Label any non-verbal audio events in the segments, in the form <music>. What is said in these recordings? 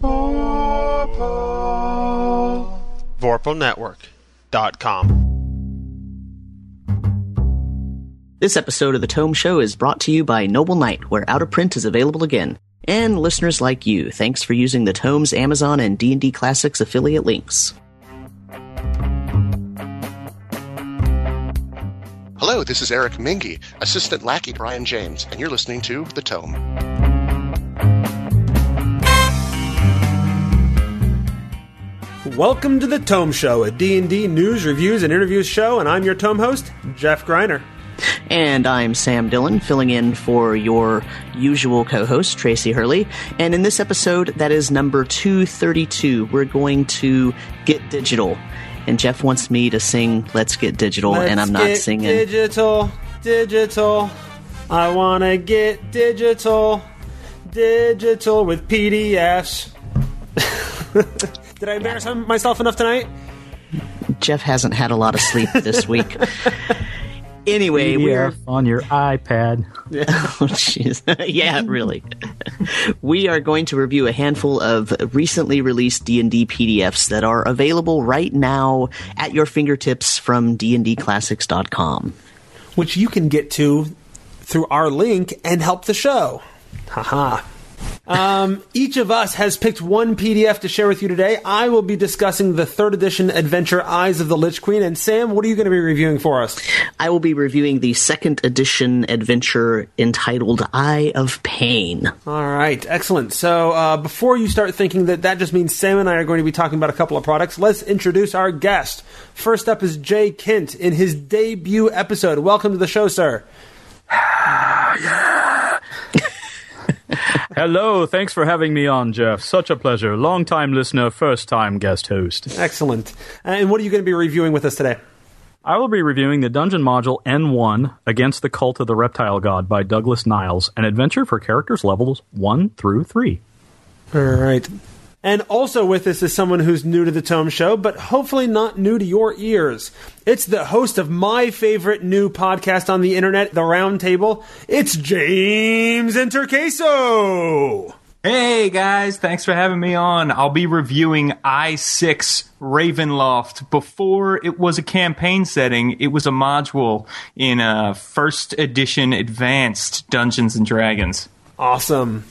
Vorpal. VorpalNetwork.com. This episode of The Tome Show is brought to you by Noble Knight, where Out of Print is available again. And listeners like you, thanks for using the Tome's Amazon and D&D Classics affiliate links. Hello, this is Eric Menge, Assistant Lackey Brian James, and you're listening to The Tome. Welcome to the Tome Show, a D&D news, reviews, and interviews show, and I'm your Tome host, Jeff Greiner. And I'm Sam Dillon, filling in for your usual co host, Tracy Hurley. And in this episode, that is number 232, we're going to get digital. And Jeff wants me to sing Let's Get Digital, Let's and I'm not singing. Digital, digital. I want to get digital, digital with PDFs. <laughs> Did I embarrass myself enough tonight? Jeff hasn't had a lot of sleep this <laughs> week. anyway, we're on your iPad. <laughs> Oh, jeez. <laughs> yeah, really. we are going to review a handful of recently released D&D PDFs that are available right now at your fingertips from dndclassics.com. Which you can get to through our link and help the show. Haha. Um, each of us has picked one PDF to share with you today. I will be discussing the third edition adventure Eyes of the Lich Queen. And Sam, what are you going to be reviewing for us? I will be reviewing the second edition adventure entitled Eye of Pain. All right, excellent. So uh, before you start thinking that that just means Sam and I are going to be talking about a couple of products, let's introduce our guest. First up is Jay Kent in his debut episode. Welcome to the show, sir. <sighs> Hello, thanks for having me on, Jeff. Such a pleasure. Long time listener, first time guest host. Excellent. Uh, and what are you going to be reviewing with us today? I will be reviewing the dungeon module N1 Against the Cult of the Reptile God by Douglas Niles, an adventure for characters levels 1 through 3. All right. And also with us is someone who's new to the Tome Show, but hopefully not new to your ears. It's the host of my favorite new podcast on the internet, The Round Table. It's James Introcaso. Hey guys, thanks for having me on. I'll be reviewing I6 Ravenloft. Before it was a campaign setting, it was a module in a first edition advanced Dungeons and Dragons. Awesome.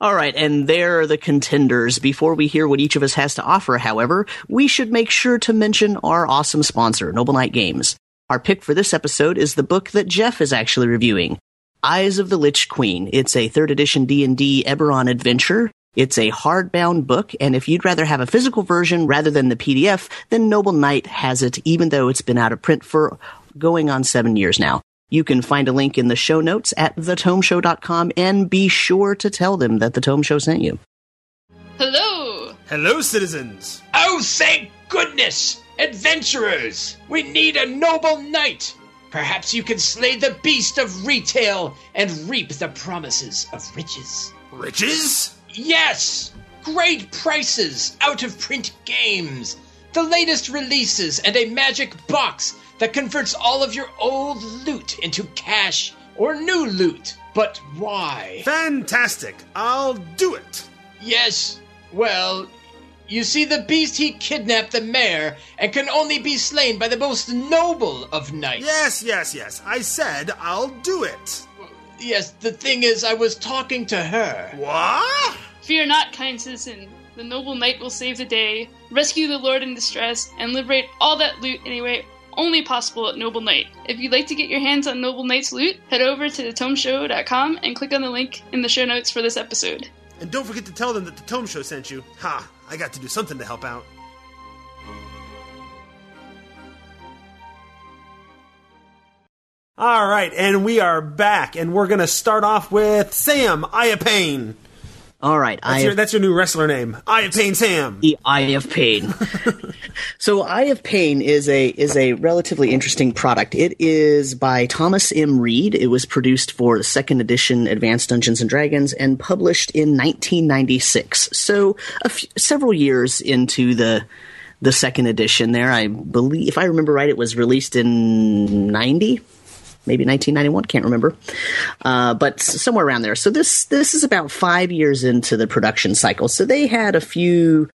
All right, and there are the contenders. Before we hear what each of us has to offer, however, we should make sure to mention our awesome sponsor, Noble Knight Games. Our pick for this episode is the book that Jeff is actually reviewing, Eyes of the Lich Queen. It's a third edition D&D Eberron adventure. It's a hardbound book, and if you'd rather have a physical version rather than the PDF, then Noble Knight has it, even though it's been out of print for going on seven years now. You can find a link in the show notes at thetomeshow.com and be sure to tell them that the Tome Show sent you. Hello! Hello, citizens. Oh, thank goodness! Adventurers! We need a noble knight! Perhaps you can slay the beast of retail and reap the promises of riches. Riches? Yes! Great prices, out of print games, the latest releases, and a magic box that converts all of your old loot into cash or new loot. But why? Fantastic. I'll do it. Yes, well, you see, the beast he kidnapped the mayor and can only be slain by the most noble of knights. Yes, yes, yes. I said I'll do it. Yes, the thing is, I was talking to her. What? Fear not, kind citizen. The noble knight will save the day, rescue the lord in distress, and liberate all that loot in a way only possible at Noble Knight. If you'd like to get your hands on Noble Knight's loot, head over to thetomeshow.com and click on the link in the show notes for this episode. And don't forget to tell them that the Tome Show sent you. Ha! I got to do something to help out. All right, and we are back, and we're going to start off with Sam Iapane. All right, That's, Eye your, of, that's your new wrestler name, Iapane Sam. the Eye of Pain. <laughs> so, Eye of Pain is a is a relatively interesting product. It is by Thomas M. Reid. It was produced for the second edition Advanced Dungeons and Dragons and published in 1996. So, f- several years into the the second edition. There, I believe, if I remember right, it was released in 90. Maybe 1991, can't remember, uh, but somewhere around there. So this this is about five years into the production cycle. So they had a few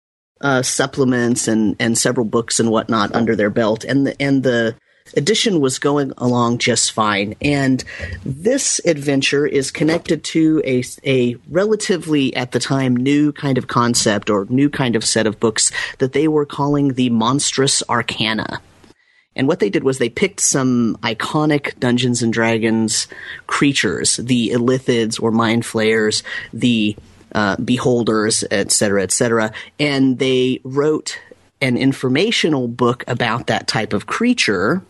uh, supplements and and several books and whatnot under their belt, and the and the edition was going along just fine. And this adventure is connected to a, a relatively, at the time, new kind of concept or new kind of set of books that they were calling the Monstrous Arcana. And what they did was they picked some iconic Dungeons and Dragons creatures, the Illithids or Mind Flayers, the uh, Beholders, etc., etc., and they wrote an informational book about that type of creature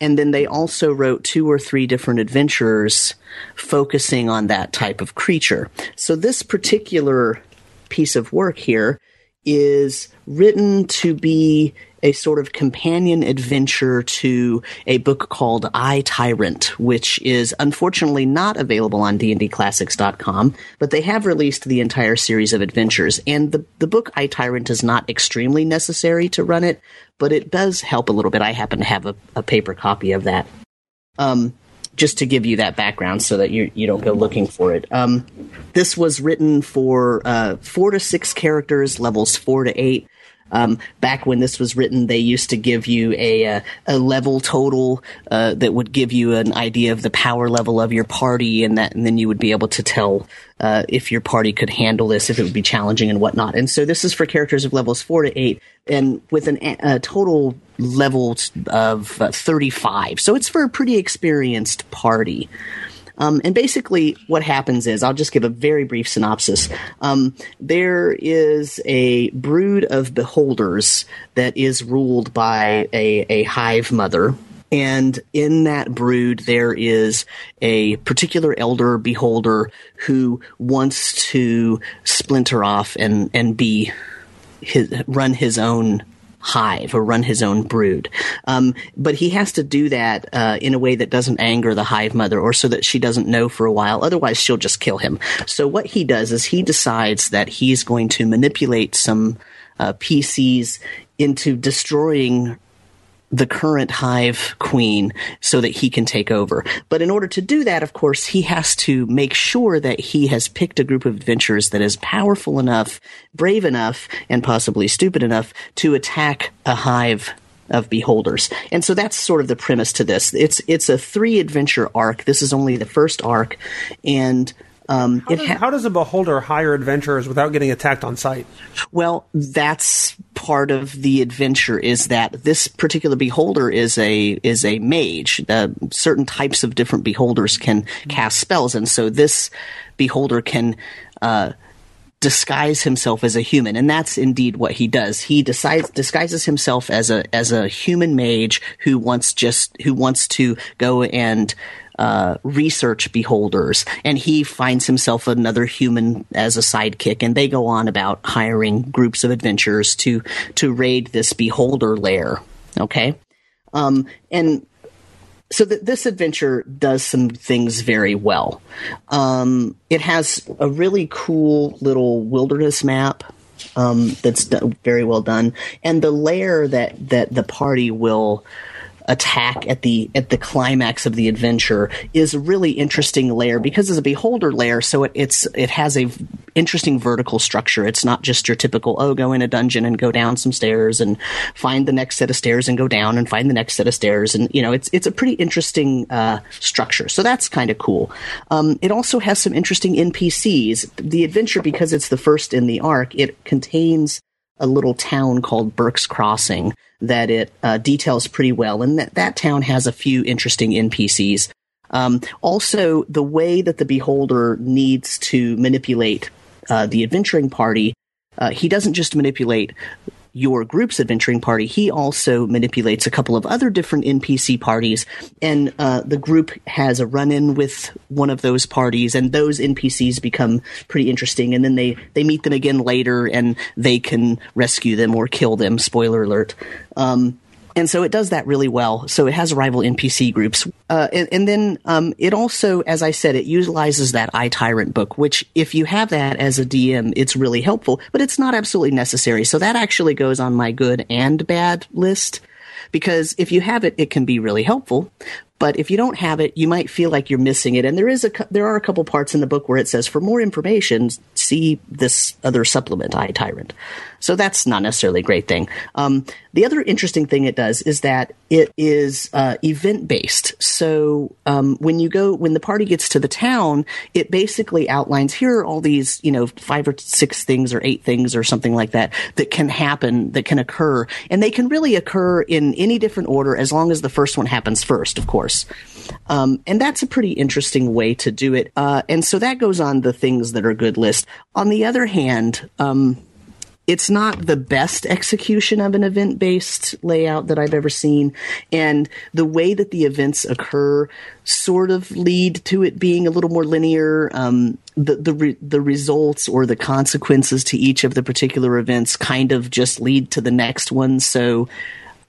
and then they also wrote two or three different adventures focusing on that type of creature. So this particular piece of work here is written to be a sort of companion adventure to a book called I Tyrant, which is unfortunately not available on dndclassics.com, but they have released the entire series of adventures. And the, the book I Tyrant is not extremely necessary to run it, but it does help a little bit. I happen to have a, a paper copy of that. Um, just to give you that background so that you you don't go looking for it. Um, this was written for uh, four to six characters, levels four to eight. Um, back when this was written, they used to give you a a, uh, a level total uh, that would give you an idea of the power level of your party, and that, and then you would be able to tell uh, if your party could handle this, if it would be challenging and whatnot. And so this is for characters of levels four to eight, and with an, a total level of uh, thirty five. So it's for a pretty experienced party. Um, and basically, what happens is, I'll just give a very brief synopsis. Um, there is a brood of beholders that is ruled by a, a hive mother. And in that brood, there is a particular elder beholder who wants to splinter off and, and be his, run his own hive or run his own brood. Um, but he has to do that uh, in a way that doesn't anger the hive mother or so that she doesn't know for a while. Otherwise, she'll just kill him. So what he does is he decides that he's going to manipulate some uh, PCs into destroying the current hive queen so that he can take over. But in order to do that, of course, he has to make sure that he has picked a group of adventurers that is powerful enough, brave enough, and possibly stupid enough to attack a hive of beholders. And so that's sort of the premise to this. It's it's a three adventure arc. This is only the first arc and um, how, does, ha- how, does, a beholder hire adventurers without getting attacked on sight? Well, that's part of the adventure. Is that this particular beholder is a is a mage? Uh, certain types of different beholders can cast spells, and so this beholder can. Uh, disguise himself as a human, and that's indeed what he does. He decides disguises himself as a as a human mage who wants just who wants to go and uh, research beholders, and he finds himself another human as a sidekick, and they go on about hiring groups of adventurers to to raid this beholder lair. Okay, um, and so th- this adventure does some things very well. Um, it has a really cool little wilderness map um, that's very well done, and the lair that that the party will attack at the at the climax of the adventure is a really interesting layer because it's a beholder layer, so it, it's it has a interesting vertical structure. It's not just your typical oh go in a dungeon and go down some stairs and find the next set of stairs and go down and find the next set of stairs and you know it's it's a pretty interesting uh, structure. So that's kind of cool. Um, it also has some interesting NPCs. The adventure because it's the first in the arc, it contains a little town called Burke's Crossing that it uh, details pretty well, and that that town has a few interesting NPCs. Um, also, the way that the beholder needs to manipulate uh, the adventuring party, uh, he doesn't just manipulate your group's adventuring party, he also manipulates a couple of other different NPC parties, and uh, the group has a run in with one of those parties, and those NPCs become pretty interesting, and then they, they meet them again later, and they can rescue them or kill them. Spoiler alert. Um, and so it does that really well. So it has rival NPC groups, uh, and, and, then um, it also, as I said, it utilizes that I Tyrant book, which if you have that as a DM, it's really helpful, but it's not absolutely necessary. So that actually goes on my good and bad list because if you have it, it can be really helpful. but if you don't have it, you might feel like you're missing it. And there is a there are a couple parts in the book where it says for more information, see this other supplement, I Tyrant. So that's not necessarily a great thing. Um, the other interesting thing it does is that it is uh, event based. So um, when you go, when the party gets to the town, it basically outlines here are all these, you know, five or six things or eight things or something like that that can happen, that can occur, and they can really occur in any different order as long as the first one happens first, of course. Um, and that's a pretty interesting way to do it. Uh, and so that goes on the things that are good list. On the other hand, um, it's not the best execution of an event based layout that I've ever seen. And the way that the events occur sort of lead to it being a little more linear. Um, the the re- the results or the consequences to each of the particular events kind of just lead to the next one. So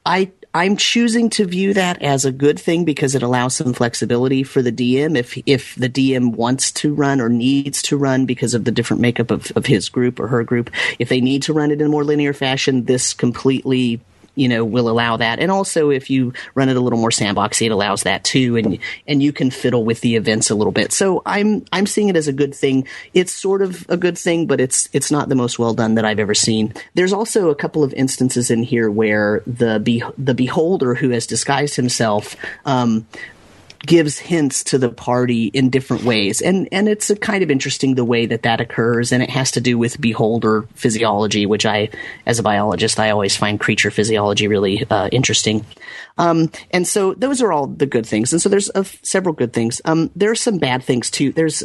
I I'm choosing to view that as a good thing because it allows some flexibility for the DM if if the DM wants to run or needs to run because of the different makeup of, of his group or her group. If they need to run it in a more linear fashion, this completely you know will allow that. And also if you run it a little more sandboxy it allows that too and and you can fiddle with the events a little bit. So i'm i'm seeing it as a good thing. It's sort of a good thing but it's it's not the most well done that i've ever seen. There's also a couple of instances in here where the be- the beholder who has disguised himself um, gives hints to the party in different ways. And and it's kind of interesting the way that that occurs and it has to do with beholder physiology which i as a biologist i always find creature physiology really uh, interesting um, and so those are all the good things. And so there's uh, several good things. Um, there are some bad things too. There's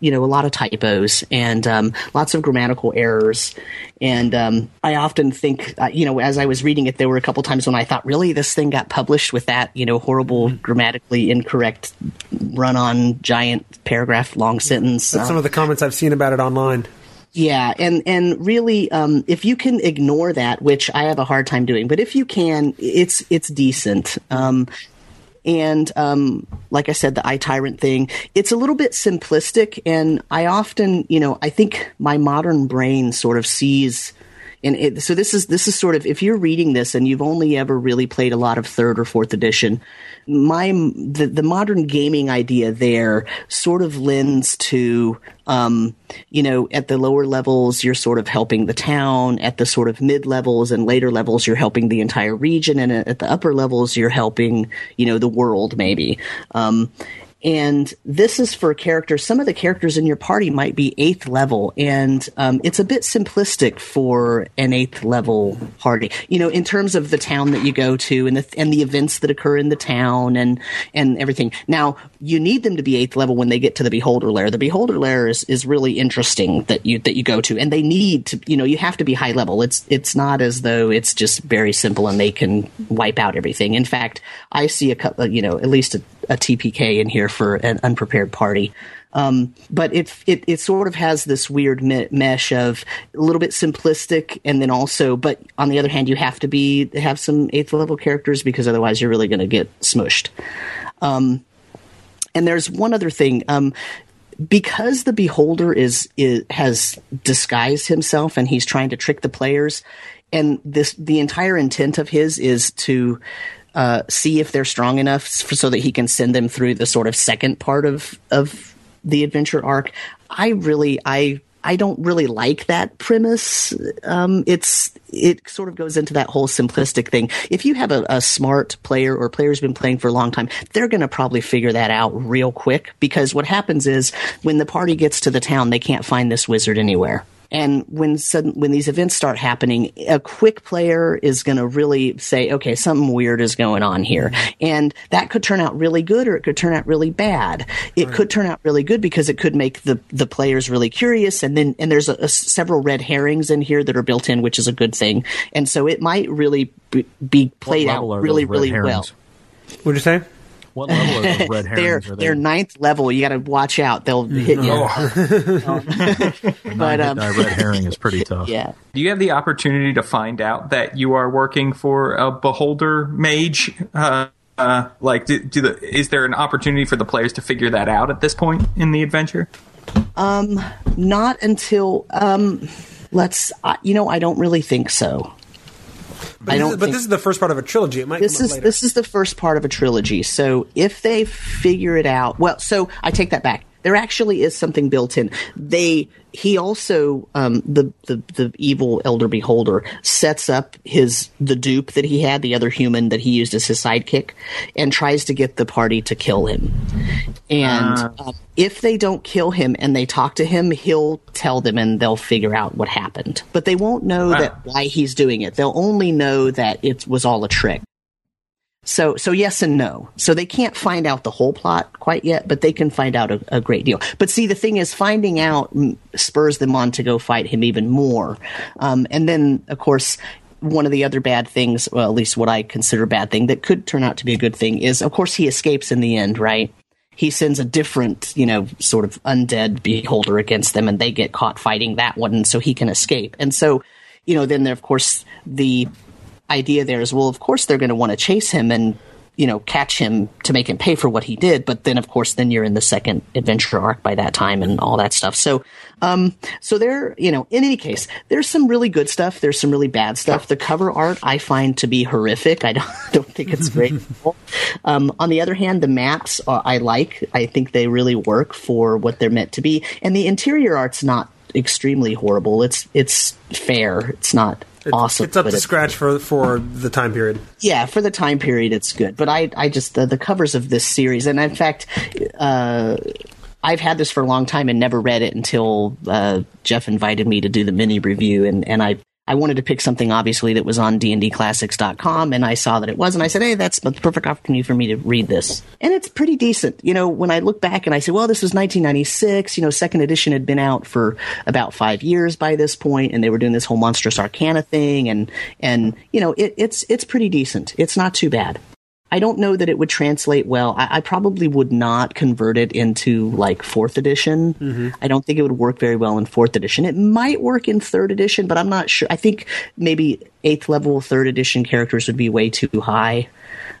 you know a lot of typos and um, lots of grammatical errors. And um, i often think uh, you know as i was reading it there were a couple times when i thought really this thing got published with that you know horrible grammatically incorrect run on giant paragraph long sentence That's some of the comments I've seen about it online. Yeah, and and really, um, if you can ignore that, which I have a hard time doing, but if you can, it's it's decent. Um, and um, like I said, the I Tyrant thing, it's a little bit simplistic, and I often, you know, I think my modern brain sort of sees. And it, so this is this is sort of if you're reading this and you've only ever really played a lot of third or fourth edition, my the, the modern gaming idea there sort of lends to um, you know at the lower levels you're sort of helping the town. At the sort of mid levels and later levels you're helping the entire region. And at the upper levels you're helping you know the world maybe. Um, and this is for characters. Some of the characters in your party might be eighth level, and um, it's a bit simplistic for an eighth level party. You know, in terms of the town that you go to and the and the events that occur in the town and and everything. Now, you need them to be eighth level when they get to the Beholder Lair. The Beholder Lair is, is really interesting that you that you go to, and they need to. You know, you have to be high level. It's it's not as though it's just very simple and they can wipe out everything. In fact, I see a couple. You know, at least a, a TPK in here for an unprepared party. Um, but it, it it sort of has this weird me- mesh of a little bit simplistic, and then also, but on the other hand, you have to be have some eighth level characters because otherwise, you're really going to get smushed. Um, and there's one other thing. Um, because the beholder is, is has disguised himself and he's trying to trick the players, and this the entire intent of his is to uh, see if they're strong enough so that he can send them through the sort of second part of of the adventure arc. I really I I don't really like that premise. Um, it's it sort of goes into that whole simplistic thing. If you have a, a smart player or player who's been playing for a long time, they're going to probably figure that out real quick because what happens is when the party gets to the town, they can't find this wizard anywhere. And when sudden, when these events start happening, a quick player is going to really say, "Okay, something weird is going on here," and that could turn out really good, or it could turn out really bad. It could turn out really good because it could make the the players really curious, and then and there's a, a several red herrings in here that are built in, which is a good thing, and so it might really be, be played out really, really well. What'd you say? What level are <laughs> those red They're herrings? are they? they're ninth level. You got to watch out; they'll hit you. <laughs> <laughs> but um, red herring is pretty tough. yeah. Do you have the opportunity to find out that you are working for a beholder mage? Uh, uh, like, do, do the, is there an opportunity for the players to figure that out at this point in the adventure? Um, Not until um, let's. Uh, you know, I don't really think so. I don't. but this is the first part of a trilogy. It might this is later. this is the first part of a trilogy. So if they figure it out, well, so I take that back. There actually is something built in. They he also um, the the the evil elder beholder sets up his the dupe that he had, the other human that he used as his sidekick, and tries to get the party to kill him. And um, if they don't kill him and they talk to him, he'll tell them and they'll figure out what happened. But they won't know that why he's doing it. They'll only know that it was all a trick. So, so yes and no. So they can't find out the whole plot quite yet, but they can find out a, a great deal. But see, the thing is, finding out spurs them on to go fight him even more. Um, and then, of course, one of the other bad things, well, at least what I consider a bad thing that could turn out to be a good thing, is of course he escapes in the end, right? He sends a different, you know, sort of undead beholder against them, and they get caught fighting that one, so he can escape. And so, you know, then of course, the idea there is well of course they're going to want to chase him and you know catch him to make him pay for what he did but then of course then you're in the second adventure arc by that time and all that stuff. So um so there you know in any case there's some really good stuff there's some really bad stuff. The cover art i find to be horrific. I don't, <laughs> don't think it's great. Um on the other hand the maps uh, i like. I think they really work for what they're meant to be. And the interior art's not extremely horrible. It's it's fair. It's not It's- awesome It's up to it- scratch for for the time period. yeah, for the time period, it's good. But I, I just the, the covers of this series, and in fact, uh, I've had this for a long time and never read it until uh, Jeff invited me to do the mini review, and and I. I wanted to pick something obviously that was on dndclassics.com and I saw that it was and I said, "Hey, that's the perfect opportunity for me to read this." And it's pretty decent. You know, when I look back and I say, "Well, this was 1996, you know, second edition had been out for about 5 years by this point and they were doing this whole monstrous arcana thing and and you know, it, it's it's pretty decent. It's not too bad. I don't know that it would translate well. I, I probably would not convert it into like fourth edition. I don't think it would work very well in fourth edition. It might work in third edition, but I'm not sure. I think maybe eighth level third edition characters would be way too high.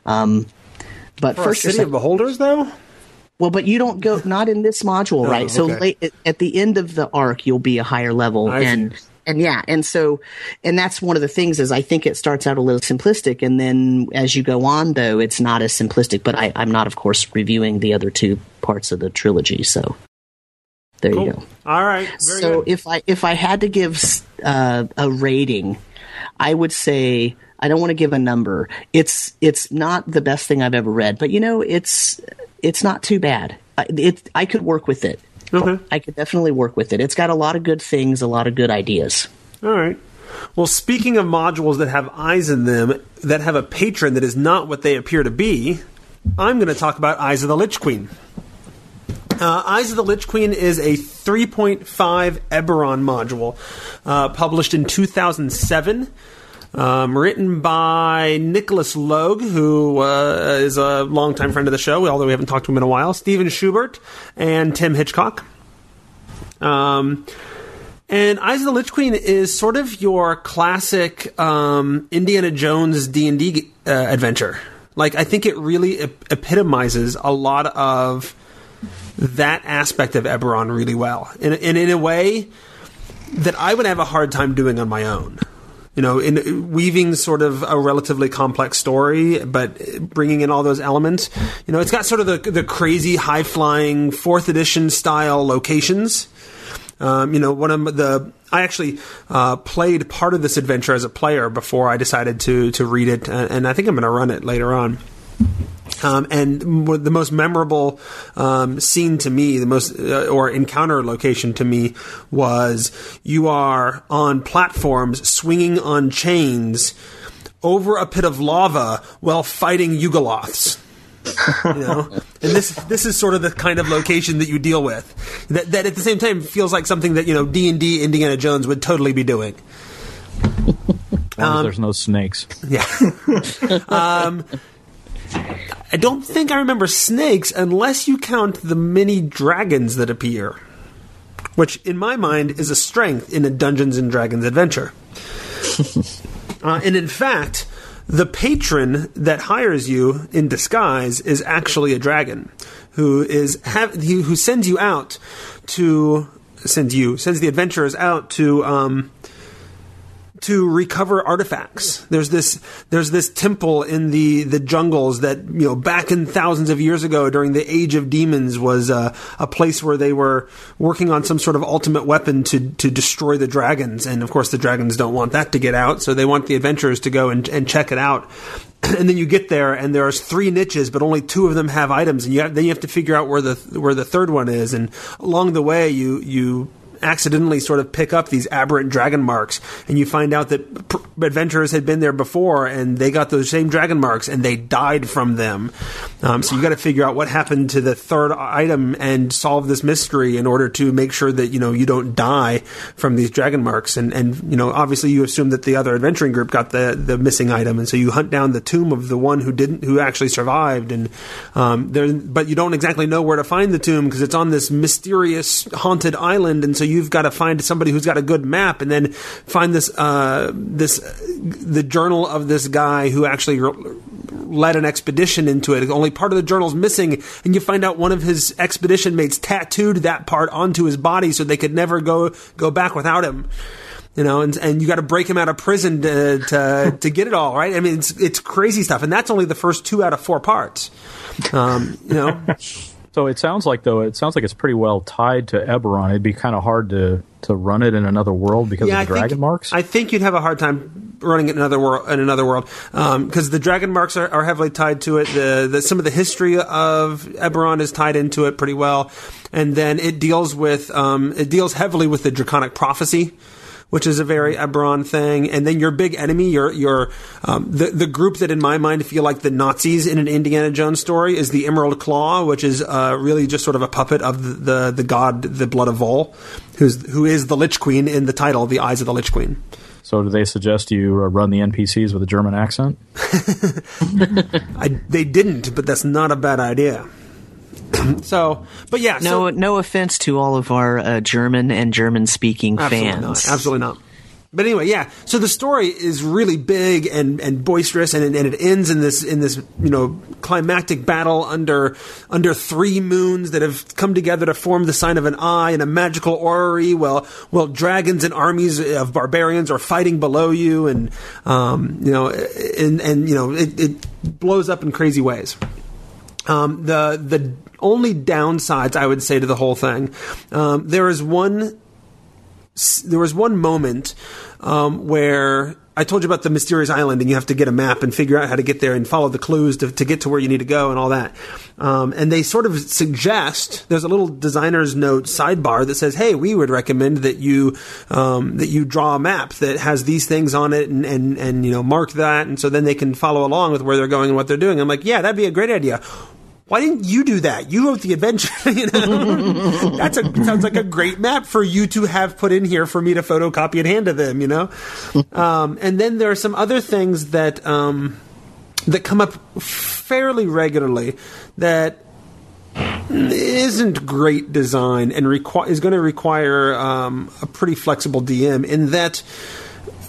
Um, but For first, City sec- of Beholders, though. well, but you don't go not in this module, right? So okay. late at the end of the arc, you'll be a higher level, I see. And yeah, and so and that's one of the things is I think it starts out a little simplistic, and then as you go on, though, it's not as simplistic. But I, I'm not, of course, reviewing the other two parts of the trilogy, so there you go. All right. Very so good. if I if I had to give uh, a rating, I would say I don't want to give a number. It's it's not the best thing I've ever read, but you know it's it's not too bad. It I could work with it. Okay. I could definitely work with it. It's got a lot of good things, a lot of good ideas. All right. Well, speaking of modules that have eyes in them, that have a patron that is not what they appear to be, I'm going to talk about Eyes of the Lich Queen. Uh, Eyes of the Lich Queen is a 3.5 Eberron module uh, published in 2007. Um, written by Nicolas Logue, who uh, is a longtime friend of the show, although we haven't talked to him in a while, Stephen Schubert, and Tim Hitchcock. Um, and Eyes of the Lich Queen is sort of your classic um, Indiana Jones D and D uh, adventure. Like I think it really ep- epitomizes a lot of that aspect of Eberron really well, and, and in a way that I would have a hard time doing on my own. You know, in weaving sort of a relatively complex story, but bringing in all those elements. You know, it's got sort of the the crazy high flying fourth edition style locations. Um, you know, one of the I actually uh, played part of this adventure as a player before I decided to to read it, and, and I think I'm going to run it later on. Um, and the most memorable um, scene to me, the most uh, or encounter location to me was you are on platforms swinging on chains over a pit of lava while fighting Yugoloths. you know, <laughs> and this this is sort of the kind of location that you deal with. That that at the same time feels like something that you know D and D Indiana Jones would totally be doing. As long as there's no snakes. Yeah. <laughs> um, I don't think I remember snakes unless you count the mini dragons that appear, which in my mind is a strength in a Dungeons and Dragons adventure. <laughs> uh, and in fact, the patron that hires you in disguise is actually a dragon who is have, who who sends you out to sends you sends the adventurers out to um, to recover artifacts. There's this there's this temple in the the jungles that you know back in thousands of years ago during the age of demons was uh, a place where they were working on some sort of ultimate weapon to to destroy the dragons. And of course, the dragons don't want that to get out, so they want the adventurers to go and, and check it out. <clears throat> and then you get there and there's three niches but only two of them have items and you have, then you have to figure out where the where the third one is and along the way you you accidentally sort of pick up these aberrant dragon marks, and you find out that pr- adventurers had been there before, and they got those same dragon marks, and they died from them. Um, so you got to figure out what happened to the third item and solve this mystery in order to make sure that you know you don't die from these dragon marks. And and you know obviously you assume that the other adventuring group got the the missing item, and so you hunt down the tomb of the one who didn't who actually survived, and um, there but you don't exactly know where to find the tomb because it's on this mysterious haunted island, and so you've got to find somebody who's got a good map, and then find this uh, this the journal of this guy who actually led an expedition into it. Only part of the journal's missing, and you find out one of his expedition mates tattooed that part onto his body so they could never go go back without him. You know, and and you got to break him out of prison to to, to get it all right. I mean, it's it's crazy stuff, and that's only the first two out of four parts. Um, you know. <laughs> So it sounds like though it sounds like it's pretty well tied to Eberron. It'd be kind of hard to to run it in another world because Yeah, of the I dragon think, marks. I think you'd have a hard time running it in another world. In another world, because the dragon marks are, are heavily tied to it. The, the some of the history of Eberron is tied into it pretty well, and then it deals with um, it deals heavily with the draconic prophecy. Which is a very Eberron thing, and then your big enemy, your your um, the the group that in my mind feel like the Nazis in an Indiana Jones story is the Emerald Claw, which is uh, really just sort of a puppet of the, the the god, the Blood of Vol, who's who is the Lich Queen in the title, the Eyes of the Lich Queen. so do they suggest you uh, run the NPCs with a German accent? <laughs> I, they didn't, but that's not a bad idea. <clears throat> so, but yeah, No, so, no offense to all of our uh, German and German-speaking fans. not, absolutely not. But anyway, yeah. So the story is really big and, and boisterous, and, it- and it ends in this in this you know climactic battle under under three moons that have come together to form the sign of an eye and a magical orrery. Well, well, dragons and armies of barbarians are fighting below you, and um, you know, and and you know, it, it blows up in crazy ways. Um, the the only downsides I would say to the whole thing, um, there is one there was one moment um, where I told you about the mysterious island, and you have to get a map and figure out how to get there and follow the clues to, to get to where you need to go and all that. Um, and they sort of suggest there's a little designer's note sidebar that says, "Hey, we would recommend that you um, that you draw a map that has these things on it and, and and you know mark that, and so then they can follow along with where they're going and what they're doing." I'm like, "Yeah, that'd be a great idea." Why didn't you do that? You wrote the adventure. <laughs> you know, <laughs> that's a sounds like a great map for you to have put in here for me to photocopy and hand to them. You know, <laughs> um, and then there are some other things that um, that come up fairly regularly that isn't great design and requi- is going to require um, a pretty flexible DM in that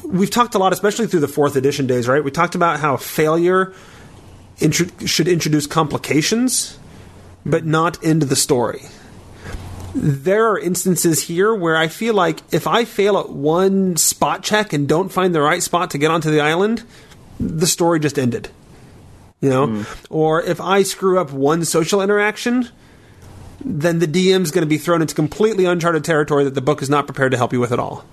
we've talked a lot, especially through the fourth edition days, right? We talked about how failure intro- should introduce complications, but not end the story. There are instances here where I feel like if I fail at one spot check and don't find the right spot to get onto the island, the story just ended. You know? Hmm. Or if I screw up one social interaction, then the DM's going to be thrown into completely uncharted territory that the book is not prepared to help you with at all.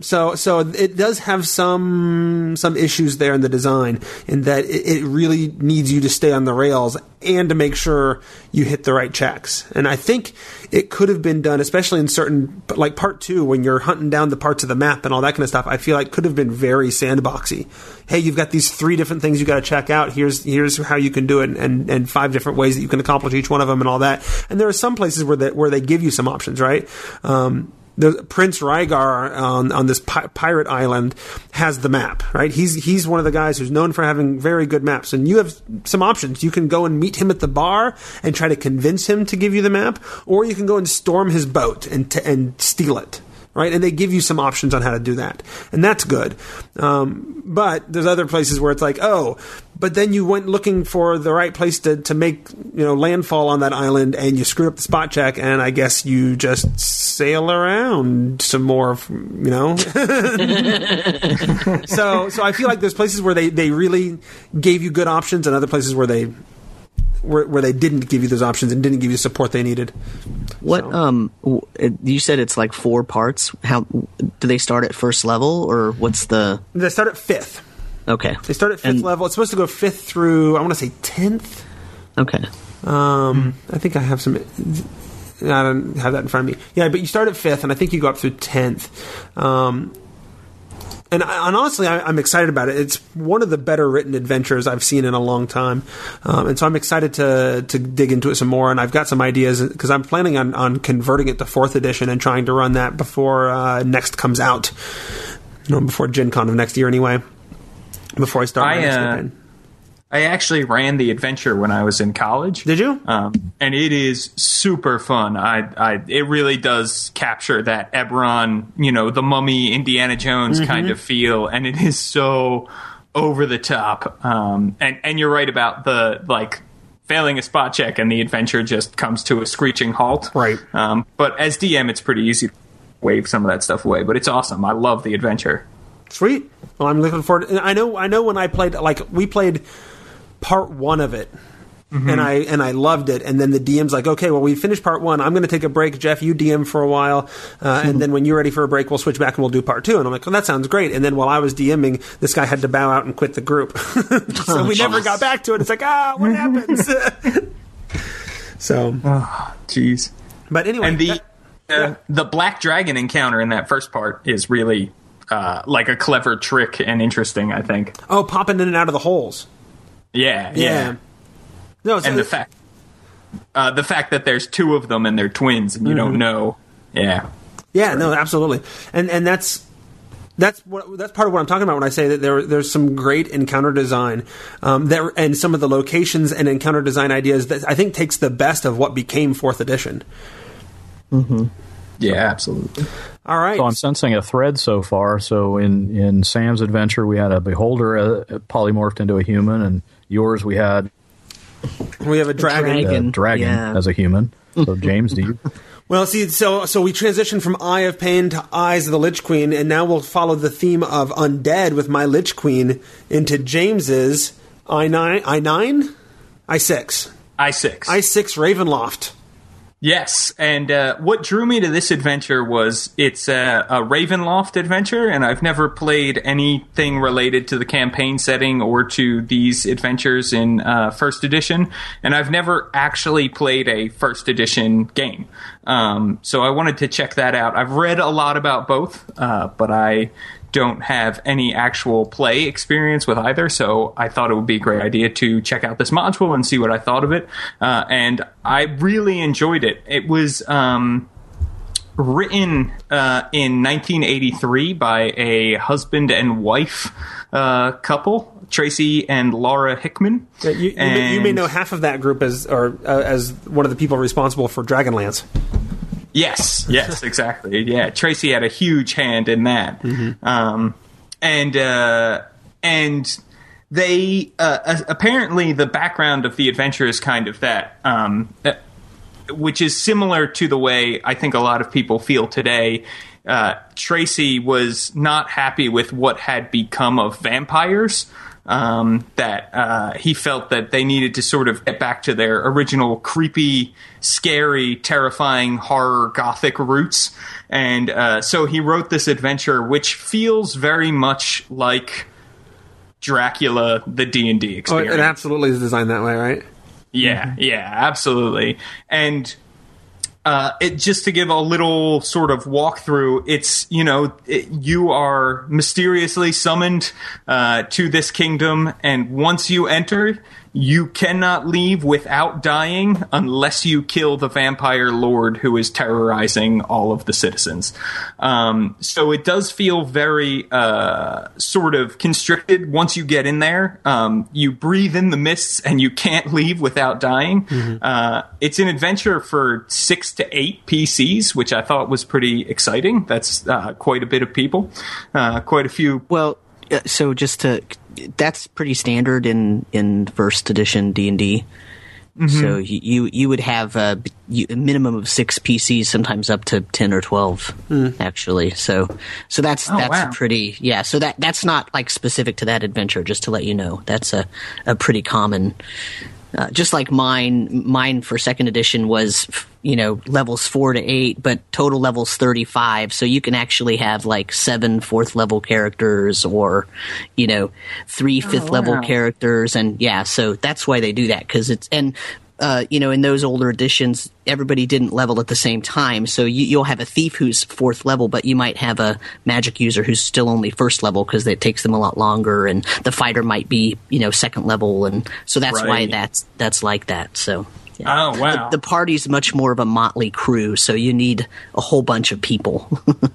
So, so it does have some some issues there in the design, in that it, it really needs you to stay on the rails and to make sure you hit the right checks. And I think it could have been done, especially in certain like part two when you're hunting down the parts of the map and all that kind of stuff. I feel like could have been very sandboxy. Hey, you've got these three different things you got to check out. Here's here's how you can do it, and and five different ways that you can accomplish each one of them, and all that. And there are some places where that where they give you some options, right? Um, the Prince Ryger on on this pi- pirate island has the map, right? He's he's one of the guys who's known for having very good maps, and you have some options. You can go and meet him at the bar and try to convince him to give you the map, or you can go and storm his boat and t- and steal it. Right? And they give you some options on how to do that, and that's good. Um, but there's other places where it's like, oh, but then you went looking for the right place to, to make you know landfall on that island, and you screwed up the spot check, and I guess you just sail around some more, you know. <laughs> <laughs> so so I feel like there's places where they they really gave you good options, and other places where they where, where they didn't give you those options and didn't give you the support they needed. What So- um you said it's like four parts. How do they start at first level or what's the They start at fifth. Okay. They start at fifth And- level. It's supposed to go fifth through I want to say tenth. Okay. Um, I think I have some. I don't have that in front of me. Yeah, but you start at fifth, and I think you go up through tenth. Um, and, I, and honestly, I, I'm excited about it. It's one of the better written adventures I've seen in a long time, um, and so I'm excited to to dig into it some more. And I've got some ideas because I'm planning on, on converting it to fourth edition and trying to run that before uh, next comes out. You know, before Gen Con of next year, anyway. Before I start I, next uh. I actually ran the adventure when I was in college. Did you? Um, and it is super fun. I, I, it really does capture that Eberron, you know, the Mummy, Indiana Jones Mm-hmm. kind of feel, and it is so over the top. Um, and and you're right about the like failing a spot check, and the adventure just comes to a screeching halt. Right. Um, but as DM, it's pretty easy to wave some of that stuff away. But it's awesome. I love the adventure. Sweet. Well, I'm looking forward. To, I know. I know when I played, like we played part one of it, and I and I loved it. And then the DM's like, okay, well, we finished part one. I'm going to take a break. Jeff, you DM for a while, uh, and then when you're ready for a break, we'll switch back and we'll do part two. And I'm like, well, that sounds great. And then while I was DMing, this guy had to bow out and quit the group, <laughs> so we never got back to it. It's like, ah, what happens? <laughs> <laughs> so, Jeez. but anyway, and the that- uh, the black dragon encounter in that first part is really uh, like a clever trick and interesting. I think. oh, popping in and out of the holes. Yeah, yeah. Yeah. No, so And the fact uh, the fact that there's two of them and they're twins and you Mm-hmm. don't know. Yeah. Yeah, no, absolutely, and and that's that's what that's part of what I'm talking about when I say that there there's some great encounter design um, that and some of the locations and encounter design ideas that I think takes the best of what became fourth edition. Mm-hmm. Yeah, absolutely. All right, So I'm sensing a thread so far. So in, in Sam's adventure, we had a beholder uh, polymorphed into a human, and yours we had we have a dragon. a Dragon. dragon Yeah. as a human. So James, do you? <laughs> Well, see, so so we transitioned from Eye of Pain to Eyes of the Lich Queen, and now we'll follow the theme of undead with my Lich Queen into James's I nine I nine I six I six. I six Ravenloft. Yes, and uh, what drew me to this adventure was it's a, a Ravenloft adventure, and I've never played anything related to the campaign setting or to these adventures in uh, first edition, and I've never actually played a first edition game. Um, so I wanted to check that out. I've read a lot about both, uh, but I don't have any actual play experience with either, so I thought it would be a great idea to check out this module and see what I thought of it. Uh, and I really enjoyed it. It was um, written uh, in 1983 by a husband and wife uh, couple, Tracy and Laura Hickman. Uh, You, you, may, you may know half of that group as or uh, as one of the people responsible for Dragonlance. Yes, yes, exactly. Yeah, Tracy had a huge hand in that, um, and uh, and they uh, uh, apparently the background of the adventure is kind of that, um, uh, which is similar to the way I think a lot of people feel today. Uh, Tracy was not happy with what had become of vampires. Um, that uh, he felt that they needed to sort of get back to their original creepy, scary, terrifying horror gothic roots, and uh, so he wrote this adventure, which feels very much like Dracula, the D and D experience. Oh, experience. it absolutely is designed that way, right? Yeah, yeah, absolutely. And uh, it just to give a little sort of walkthrough, it's you know it, you are mysteriously summoned uh, to this kingdom, and once you enter, you cannot leave without dying unless you kill the vampire lord who is terrorizing all of the citizens. Um, so it does feel very uh, sort of constricted once you get in there. Um, you breathe in the mists and you can't leave without dying. Uh, it's an adventure for six to eight PCs, which I thought was pretty exciting. That's uh, quite a bit of people, uh, quite a few. Well, uh, so just to that's pretty standard in in first edition D and D. Mm-hmm. So you you- would have a, a minimum of six PCs, sometimes up to ten or twelve, actually. So so that's Oh, that's wow. pretty yeah. So that that's not like specific to that adventure. Just to let you know, that's a a pretty common. Uh, just like mine, mine for second edition was, you know, levels four to eight, but total levels 35. So you can actually have like seven fourth level characters or, you know, three fifth level wow. characters. And yeah, so that's why they do that. Cause it's, and, uh, you know, in those older editions, everybody didn't level at the same time. So you, you'll have a thief who's fourth level, but you might have a magic user who's still only first level because it takes them a lot longer, and the fighter might be, you know, second level, and so that's why that's that's like that. So. yeah. Oh, wow. The, the party's much more of a motley crew, so you need a whole bunch of people. <laughs>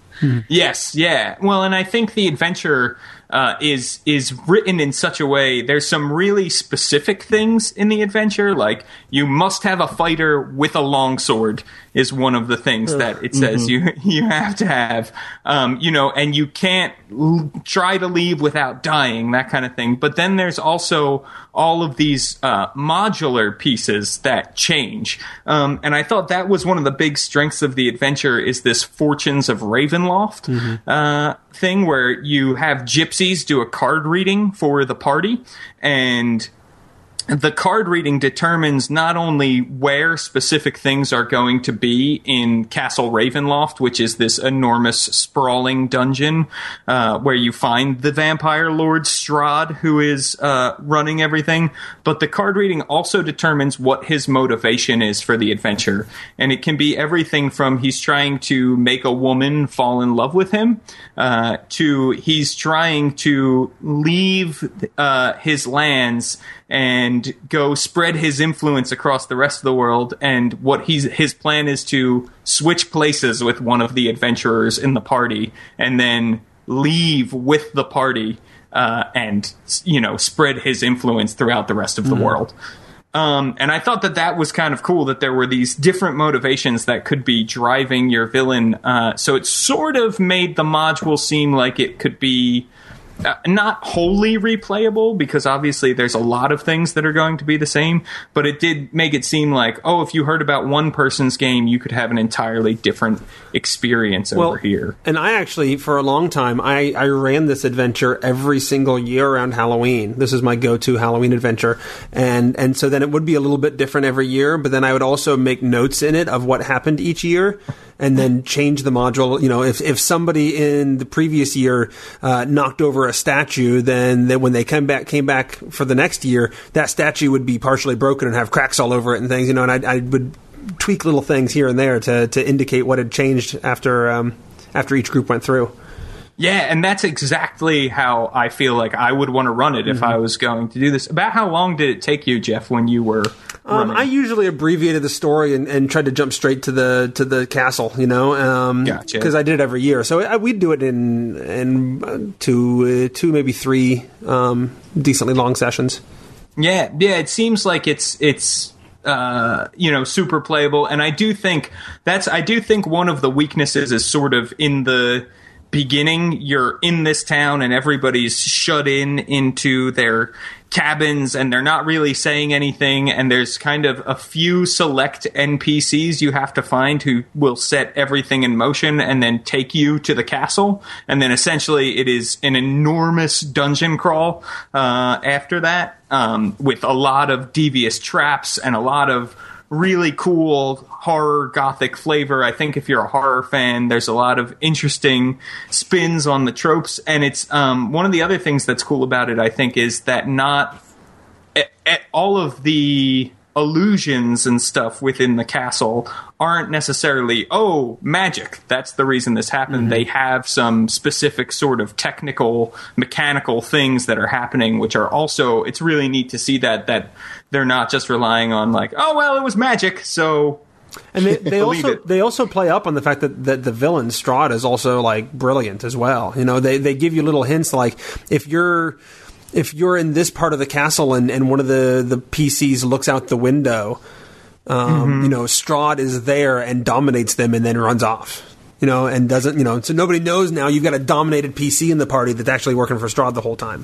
Yes, yeah. Well, and I think the adventure uh, is is written in such a way. There's some really specific things in the adventure, like you must have a fighter with a longsword is one of the things that it says you <laughs> you have to have. Um, you know, and you can't l- try to leave without dying, that kind of thing. But then there's also all of these uh, modular pieces that change, um, and I thought that was one of the big strengths of the adventure is this Fortunes of Ravenloft uh, thing where you have gypsies do a card reading for the party, and the card reading determines not only where specific things are going to be in Castle Ravenloft, which is this enormous sprawling dungeon uh, where you find the vampire lord Strahd, who is uh, running everything, but the card reading also determines what his motivation is for the adventure, and it can be everything from he's trying to make a woman fall in love with him uh, to he's trying to leave uh, his lands and go spread his influence across the rest of the world. And what he's his plan is to switch places with one of the adventurers in the party, and then leave with the party uh, and you know spread his influence throughout the rest of the world. Um, and I thought that that was kind of cool that there were these different motivations that could be driving your villain. Uh, so it sort of made the module seem like it could be uh, not wholly replayable because obviously there's a lot of things that are going to be the same, but it did make it seem like, oh, if you heard about one person's game, you could have an entirely different experience over here. And I actually, for a long time, I, I ran this adventure every single year around Halloween. This is my go-to Halloween adventure, and and so then it would be a little bit different every year. But then I would also make notes in it of what happened each year, and then change the module. You know, if if somebody in the previous year uh, knocked over a statue, then then when they came back came back for the next year, that statue would be partially broken and have cracks all over it and things. You know, and I, I would tweak little things here and there to to indicate what had changed after um, after each group went through. Yeah, and that's exactly how I feel like I would want to run it if I was going to do this. About how long did it take you, Jeff, when you were Um. I usually abbreviated the story and, and tried to jump straight to the to the castle, you know, um, Gotcha. because I did it every year. So I, we'd do it in in uh, two uh, two maybe three um, decently long sessions. Yeah, yeah. It seems like it's it's uh, you know super playable, and I do think that's I do think one of the weaknesses is sort of in the beginning. You're in this town, and everybody's shut in into their cabins, and they're not really saying anything. And there's kind of a few select NPCs you have to find who will set everything in motion and then take you to the castle. And then essentially, it is an enormous dungeon crawl uh, after that, um, with a lot of devious traps and a lot of really cool horror gothic flavor. I think if you're a horror fan, there's a lot of interesting spins on the tropes, and it's um, one of the other things that's cool about it. I think is that not a- a- all of the illusions and stuff within the castle aren't necessarily oh magic that's the reason this happened mm-hmm. they have some specific sort of technical mechanical things that are happening which are also it's really neat to see that that they're not just relying on like oh well it was magic so And they, <laughs> they also it. they also play up on the fact that, that the villain Strahd is also like brilliant as well. You know, they they give you little hints like if you're if you're in this part of the castle and, and one of the, the PCs looks out the window, um, you know, Strahd is there and dominates them and then runs off. You know, and doesn't you know? So nobody knows now. You've got a dominated PC in the party that's actually working for Strahd the whole time.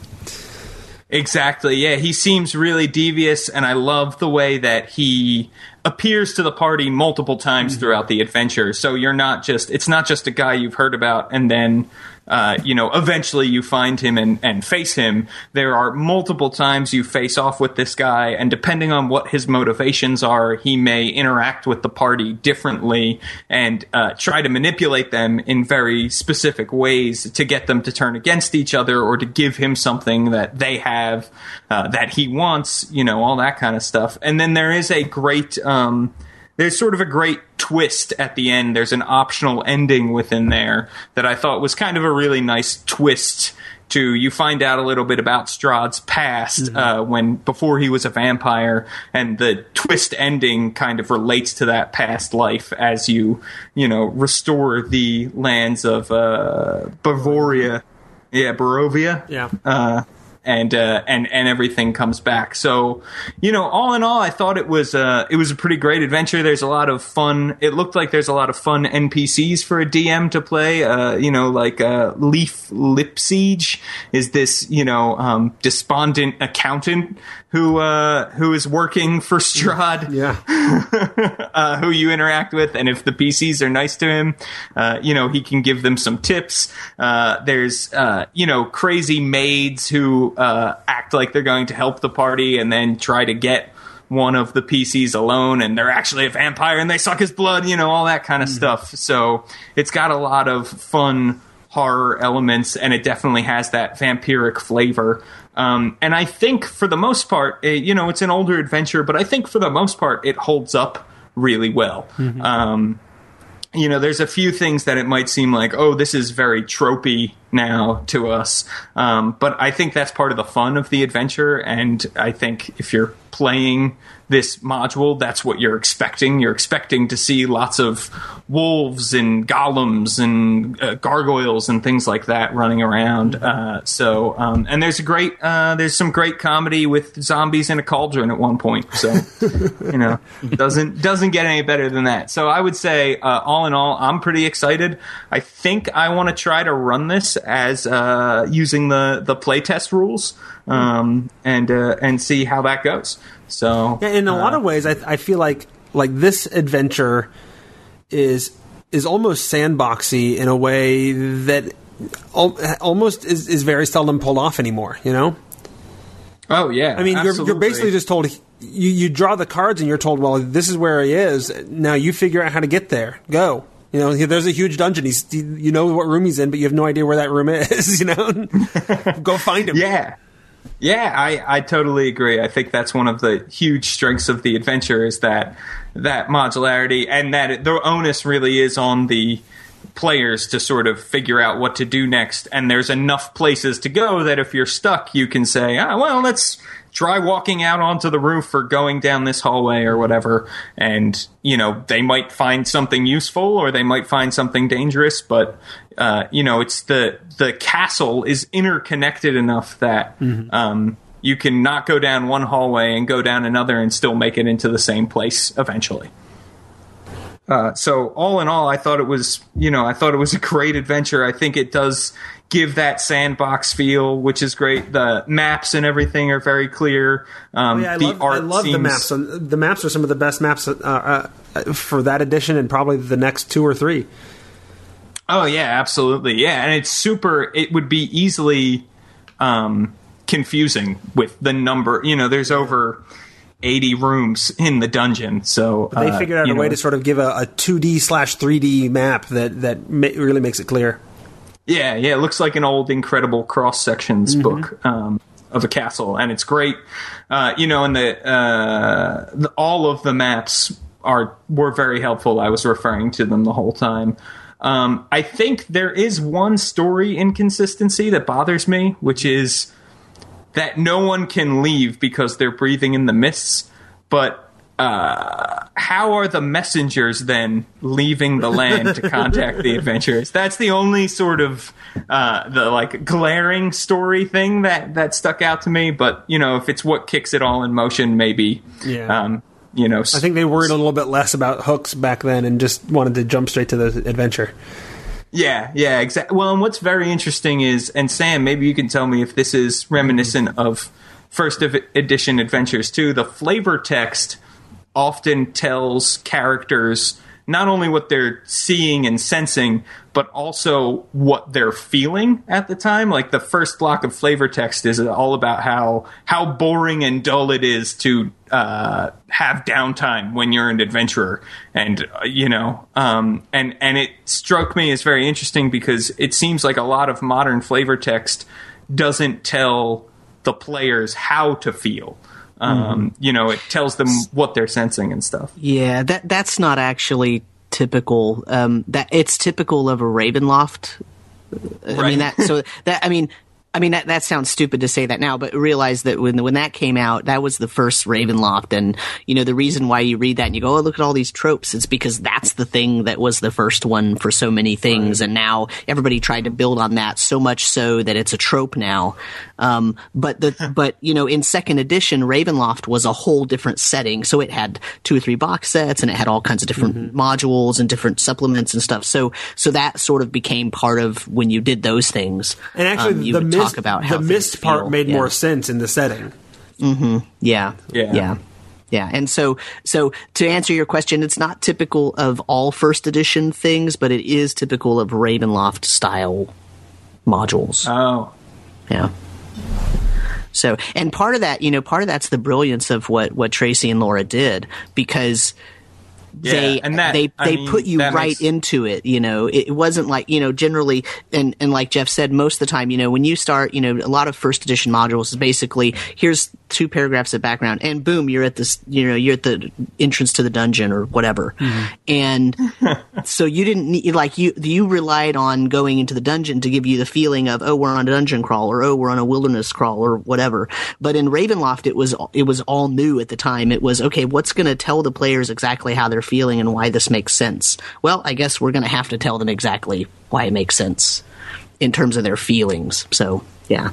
Exactly. Yeah, he seems really devious, and I love the way that he appears to the party multiple times throughout the adventure. So you're not just it's not just a guy you've heard about and then uh, you know, eventually you find him and, and face him. There are multiple times you face off with this guy, and depending on what his motivations are, he may interact with the party differently and uh, try to manipulate them in very specific ways to get them to turn against each other or to give him something that they have uh, that he wants, you know, all that kind of stuff. And then there is a great. Um, there's sort of a great twist at the end. There's an optional ending within there that I thought was kind of a really nice twist to you find out a little bit about Strahd's past uh, when before he was a vampire, and the twist ending kind of relates to that past life as you you know restore the lands of uh, Bavaria, yeah, Barovia, Yeah. uh, and uh, and and everything comes back. So, you know, all in all, I thought it was uh, it was a pretty great adventure. There's a lot of fun. It looked like there's a lot of fun NPCs for a DM to play. Uh, you know, like uh, Lief Lipsiege is this you know um, despondent accountant who uh, who is working for Strahd Yeah. <laughs> uh, who you interact with, and if the PCs are nice to him, uh, you know he can give them some tips. Uh, there's uh, you know crazy maids who uh, act like they're going to help the party, and then try to get one of the PCs alone, and they're actually a vampire, and they suck his blood. You know all that kind of stuff. So it's got a lot of fun horror elements, and it definitely has that vampiric flavor. Um, and I think for the most part, eh, you know, it's an older adventure, but I think for the most part, it holds up really well. Um, you know, there's a few things that it might seem like, oh, this is very tropey now to us. Um, but I think that's part of the fun of the adventure. And I think if you're playing this module, that's what you're expecting. You're expecting to see lots of wolves and golems and uh, gargoyles and things like that running around. Uh, so, um, and there's a great, uh, there's some great comedy with zombies in a cauldron at one point. So, <laughs> you know, doesn't doesn't get any better than that. So, I would say, uh, all in all, I'm pretty excited. I think I want to try to run this as uh, using the the playtest rules um, and uh, and see how that goes. So, Yeah, in a lot of ways, I, I feel like like this adventure is is almost sandboxy in a way that al- almost is, is very seldom pulled off anymore. You know, oh yeah, I mean, you're, you're basically just told you you draw the cards and you're told, well, this is where he is. Now you figure out how to get there. Go. You know, there's a huge dungeon. He's you know what room he's in, but you have no idea where that room is. <laughs> You know, <laughs> go find him. Yeah. Yeah, I, I totally agree. I think that's one of the huge strengths of the adventure is that that modularity and that the onus really is on the players to sort of figure out what to do next. And there's enough places to go that if you're stuck, you can say, ah, well, let's try walking out onto the roof or going down this hallway or whatever. And, you know, they might find something useful or they might find something dangerous, but, uh, you know, it's the, the castle is interconnected enough that, um, you can not go down one hallway and go down another and still make it into the same place eventually. Uh, so all in all, I thought it was, you know, I thought it was a great adventure. I think it does give that sandbox feel, which is great. The maps and everything are very clear. Um, Oh, Yeah, I the love, art I love the maps. The maps are some of the best maps uh, uh, for that edition, and probably the next two or three. Oh yeah, absolutely. Yeah, and it's super. It would be easily um, confusing with the number. You know, there's over. 80 rooms in the dungeon, so They uh, figured out a way know, to sort of give a, a 2D slash 3D map that that ma- really makes it clear. Yeah, yeah, it looks like an old Incredible Cross Sections book um, of a castle, and it's great. Uh, you know, and the, uh, the all of the maps are were very helpful. I was referring to them the whole time. Um, I think there is one story inconsistency that bothers me, which is that no one can leave because they're breathing in the mists. But uh, how are the messengers then leaving the land to contact the <laughs> adventurers? That's the only sort of uh, the like glaring story thing that that stuck out to me. But you know, if it's what kicks it all in motion, maybe. Yeah. Um, you know, I think they worried a little bit less about hooks back then and just wanted to jump straight to the adventure. Yeah, yeah, exactly. Well, and what's very interesting is, and Sam, maybe you can tell me if this is reminiscent of first edition adventures too. The flavor text often tells characters not only what they're seeing and sensing, but also what they're feeling at the time. Like the first block of flavor text is all about how how boring and dull it is to uh, have downtime when you're an adventurer, and uh, you know, um, and and it struck me as very interesting because it seems like a lot of modern flavor text doesn't tell the players how to feel. Um, you know, it tells them what they're sensing and stuff. Yeah, that that's not actually typical. Um, that it's typical of a Ravenloft. I Right. mean that. So that I mean. I mean that, that sounds stupid to say that now, but realize that when when that came out, that was the first Ravenloft, and you know the reason why you read that and you go, "Oh, look at all these tropes." It's because that's the thing that was the first one for so many things, and now everybody tried to build on that so much so that it's a trope now. Um, but the <laughs> but you know in second edition, Ravenloft was a whole different setting, so it had two or three box sets, and it had all kinds of different modules and different supplements and stuff. So so that sort of became part of when you did those things. And actually, Um, you the would mist, talk about how the things mist part feel. made Yeah. more sense in the setting. Mm-hmm. Yeah. Yeah. Yeah. Yeah. And so, so to answer your question, it's not typical of all first edition things, but it is typical of Ravenloft style modules. Oh, Yeah. So, and part of that, you know, part of that's the brilliance of what, what Tracy and Laura did because they and that- they I they mean, put you right makes- into it you know? It, it wasn't like you know generally and and like jeff said most of the time you know when you start you know a lot of first edition modules is basically here's two paragraphs of background and boom you're at this you know you're at the entrance to the dungeon or whatever. Mm-hmm. and <laughs> so you didn't need like you you relied on going into the dungeon to give you the feeling of oh we're on a dungeon crawl or oh we're on a wilderness crawl or whatever. But in ravenloft it was it was all new at the time. It was okay what's going to tell the players exactly how they're feeling and why this makes sense well i guess we're going to have to tell them exactly why it makes sense in terms of their feelings so yeah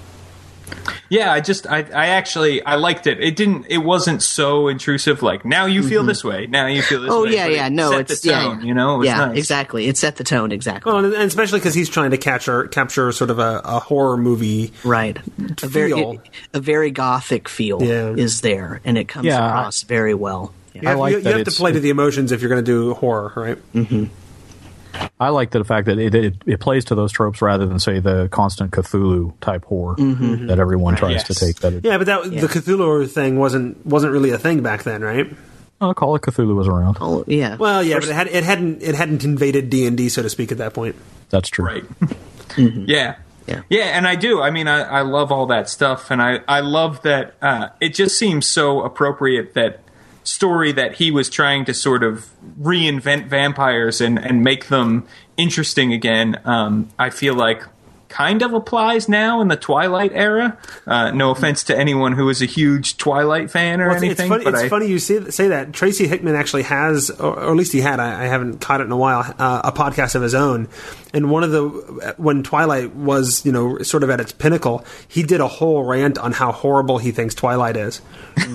yeah. I just, I, I actually, I liked it. It didn't, it wasn't so intrusive. Like now you feel mm-hmm. this way. Now you feel this oh way. yeah but yeah it no set it's the tone, yeah You know, it was yeah nice. exactly it set the tone exactly Well, and and especially because he's trying to capture capture sort of a, a horror movie. Right. A very feel. a very gothic feel Yeah. is there, and it comes Yeah. across very well. You Yeah. have, like you, you have to play to the emotions if you're going to do horror, right? I like the fact that it, it, it plays to those tropes rather than say the constant Cthulhu type horror that everyone tries Yes. to take. That it, Yeah, but that the Cthulhu thing wasn't wasn't really a thing back then, right? oh, Call of Cthulhu was around. Oh, yeah. Well, yeah, but it had it hadn't it hadn't invaded D and D, so to speak, at that point. That's true. Right. <laughs> Yeah. Yeah. Yeah, and I do. I mean, I, I love all that stuff, and I, I love that uh, it just seems so appropriate that story that he was trying to sort of reinvent vampires and, and make them interesting again. Um, I feel like kind of applies now in the Twilight era. Uh, no offense to anyone who is a huge Twilight fan or Well, it's, anything, it's funny. but It's I, funny you say, say that. Tracy Hickman actually has, or, or at least he had. I, I haven't caught it in a while. Uh, a podcast of his own, and one of the when Twilight was, you know, sort of at its pinnacle, he did a whole rant on how horrible he thinks Twilight is. <laughs>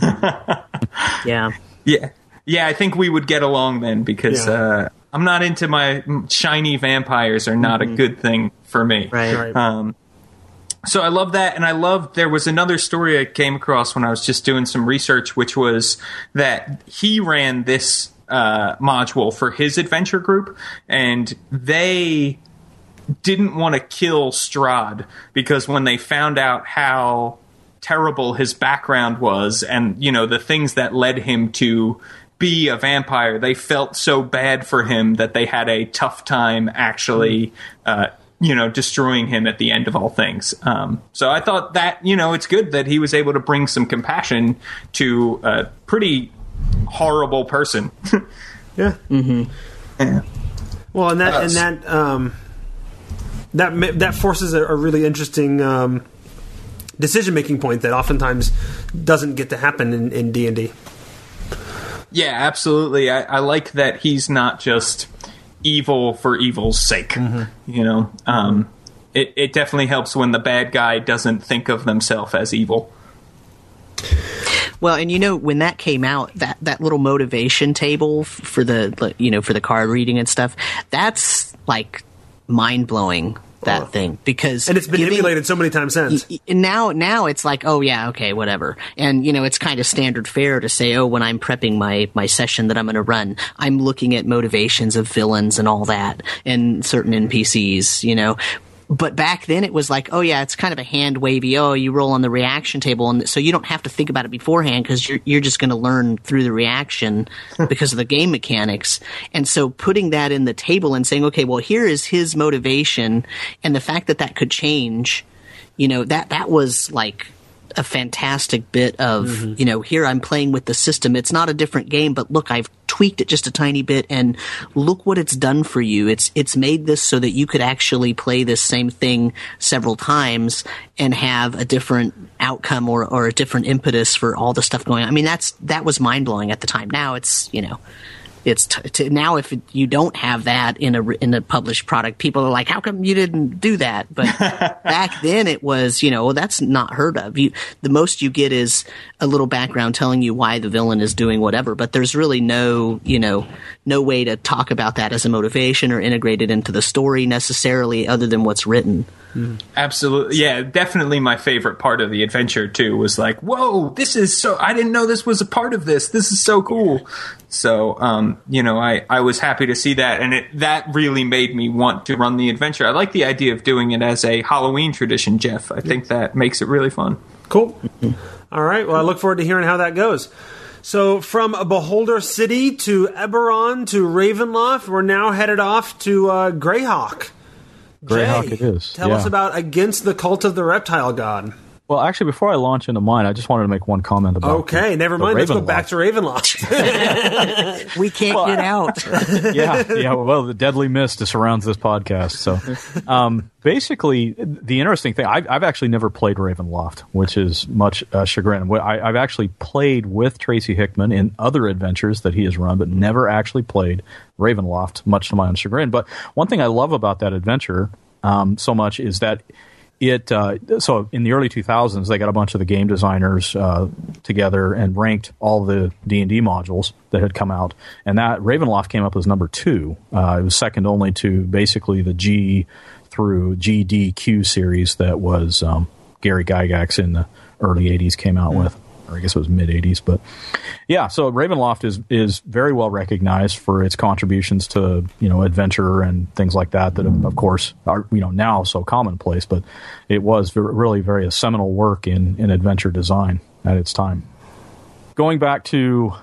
yeah. Yeah, yeah. I think we would get along then because Yeah. uh, I'm not into my shiny vampires. Are not a good thing for me. Right. Right. Um, so I love that, and I love there was another story I came across when I was just doing some research, which was that he ran this uh, module for his adventure group, and they didn't want to kill Strahd because when they found out how terrible his background was and you know the things that led him to be a vampire they felt so bad for him that they had a tough time actually uh, you know destroying him at the end of all things um, so i thought that you know it's good that he was able to bring some compassion to a pretty horrible person <laughs> Yeah. Hmm. Yeah. Well, and that Yes. and that um, that that forces a, a really interesting um, decision making point that oftentimes doesn't get to happen in in D and D. Yeah, absolutely. I, I like that he's not just evil for evil's sake. You know, um, it it definitely helps when the bad guy doesn't think of themselves as evil. Well, and you know when that came out, that that little motivation table for the you know for the card reading and stuff, that's like mind blowing. That thing because And it's been giving- emulated so many times since. Y- y- now now it's like oh yeah okay whatever and you know it's kind of standard fare to say oh when i'm prepping my my session that i'm going to run i'm looking at motivations of villains and all that and certain npcs you know but back then it was like oh yeah it's kind of a hand wavy oh you roll on the reaction table and so you don't have to think about it beforehand because you're, you're just going to learn through the reaction <laughs> because of the game mechanics. And so putting that in the table and saying okay well here is his motivation and the fact that that could change you know that that was like a fantastic bit of mm-hmm. you know here I'm playing with the system. It's not a different game, but look, I've tweaked it just a tiny bit, and look what it's done for you. It's it's made this so that you could actually play this same thing several times and have a different outcome or or a different impetus for all the stuff going on. I mean, that's that was mind blowing at the time. Now it's you know it's t- t- now if it, you don't have that in a in a published product, people are like, "How come you didn't do that?" But <laughs> back then, it was you know, that's not heard of. You the most you get is a little background telling you why the villain is doing whatever, but there's really no you know no way to talk about that as a motivation or integrate it into the story necessarily, other than what's written. Absolutely. Yeah, definitely my favorite part of the adventure too was like, "Whoa, this is so I didn't know this was a part of this. This is so cool." So, um, you know, I I was happy to see that and it that really made me want to run the adventure. I like the idea of doing it as a Halloween tradition, Jeff. I think that makes it really fun. Cool. All right. Well, I look forward to hearing how that goes. So, from Beholder City to Eberron to Ravenloft, we're now headed off to uh, Greyhawk. Greyhawk Jay, it is, Tell yeah. us about Against the Cult of the Reptile God. Well, actually, before I launch into mine, I just wanted to make one comment about. Okay, the- never the mind. Let's go back to Ravenloft. <laughs> We can't get out. <laughs> yeah, yeah. Well, the deadly mist surrounds this podcast. So, um, basically, the interesting thing, I've, I've actually never played Ravenloft, which is much uh, chagrin. I, I've actually played with Tracy Hickman in other adventures that he has run, but never actually played Ravenloft, much to my own chagrin. But one thing I love about that adventure um, so much is that it uh, so in the early 2000s they got a bunch of the game designers uh, together and ranked all the d&d modules that had come out. And that ravenloft came up as number two. Uh, it was second only to basically the g through gdq series that was um, gary gygax in the early 80s came out with or I guess it was mid '80s, but yeah. So Ravenloft is is very well recognized for its contributions to you know adventure and things like that. That of course are you know now so commonplace, but it was really very a seminal work in in adventure design at its time. Going back to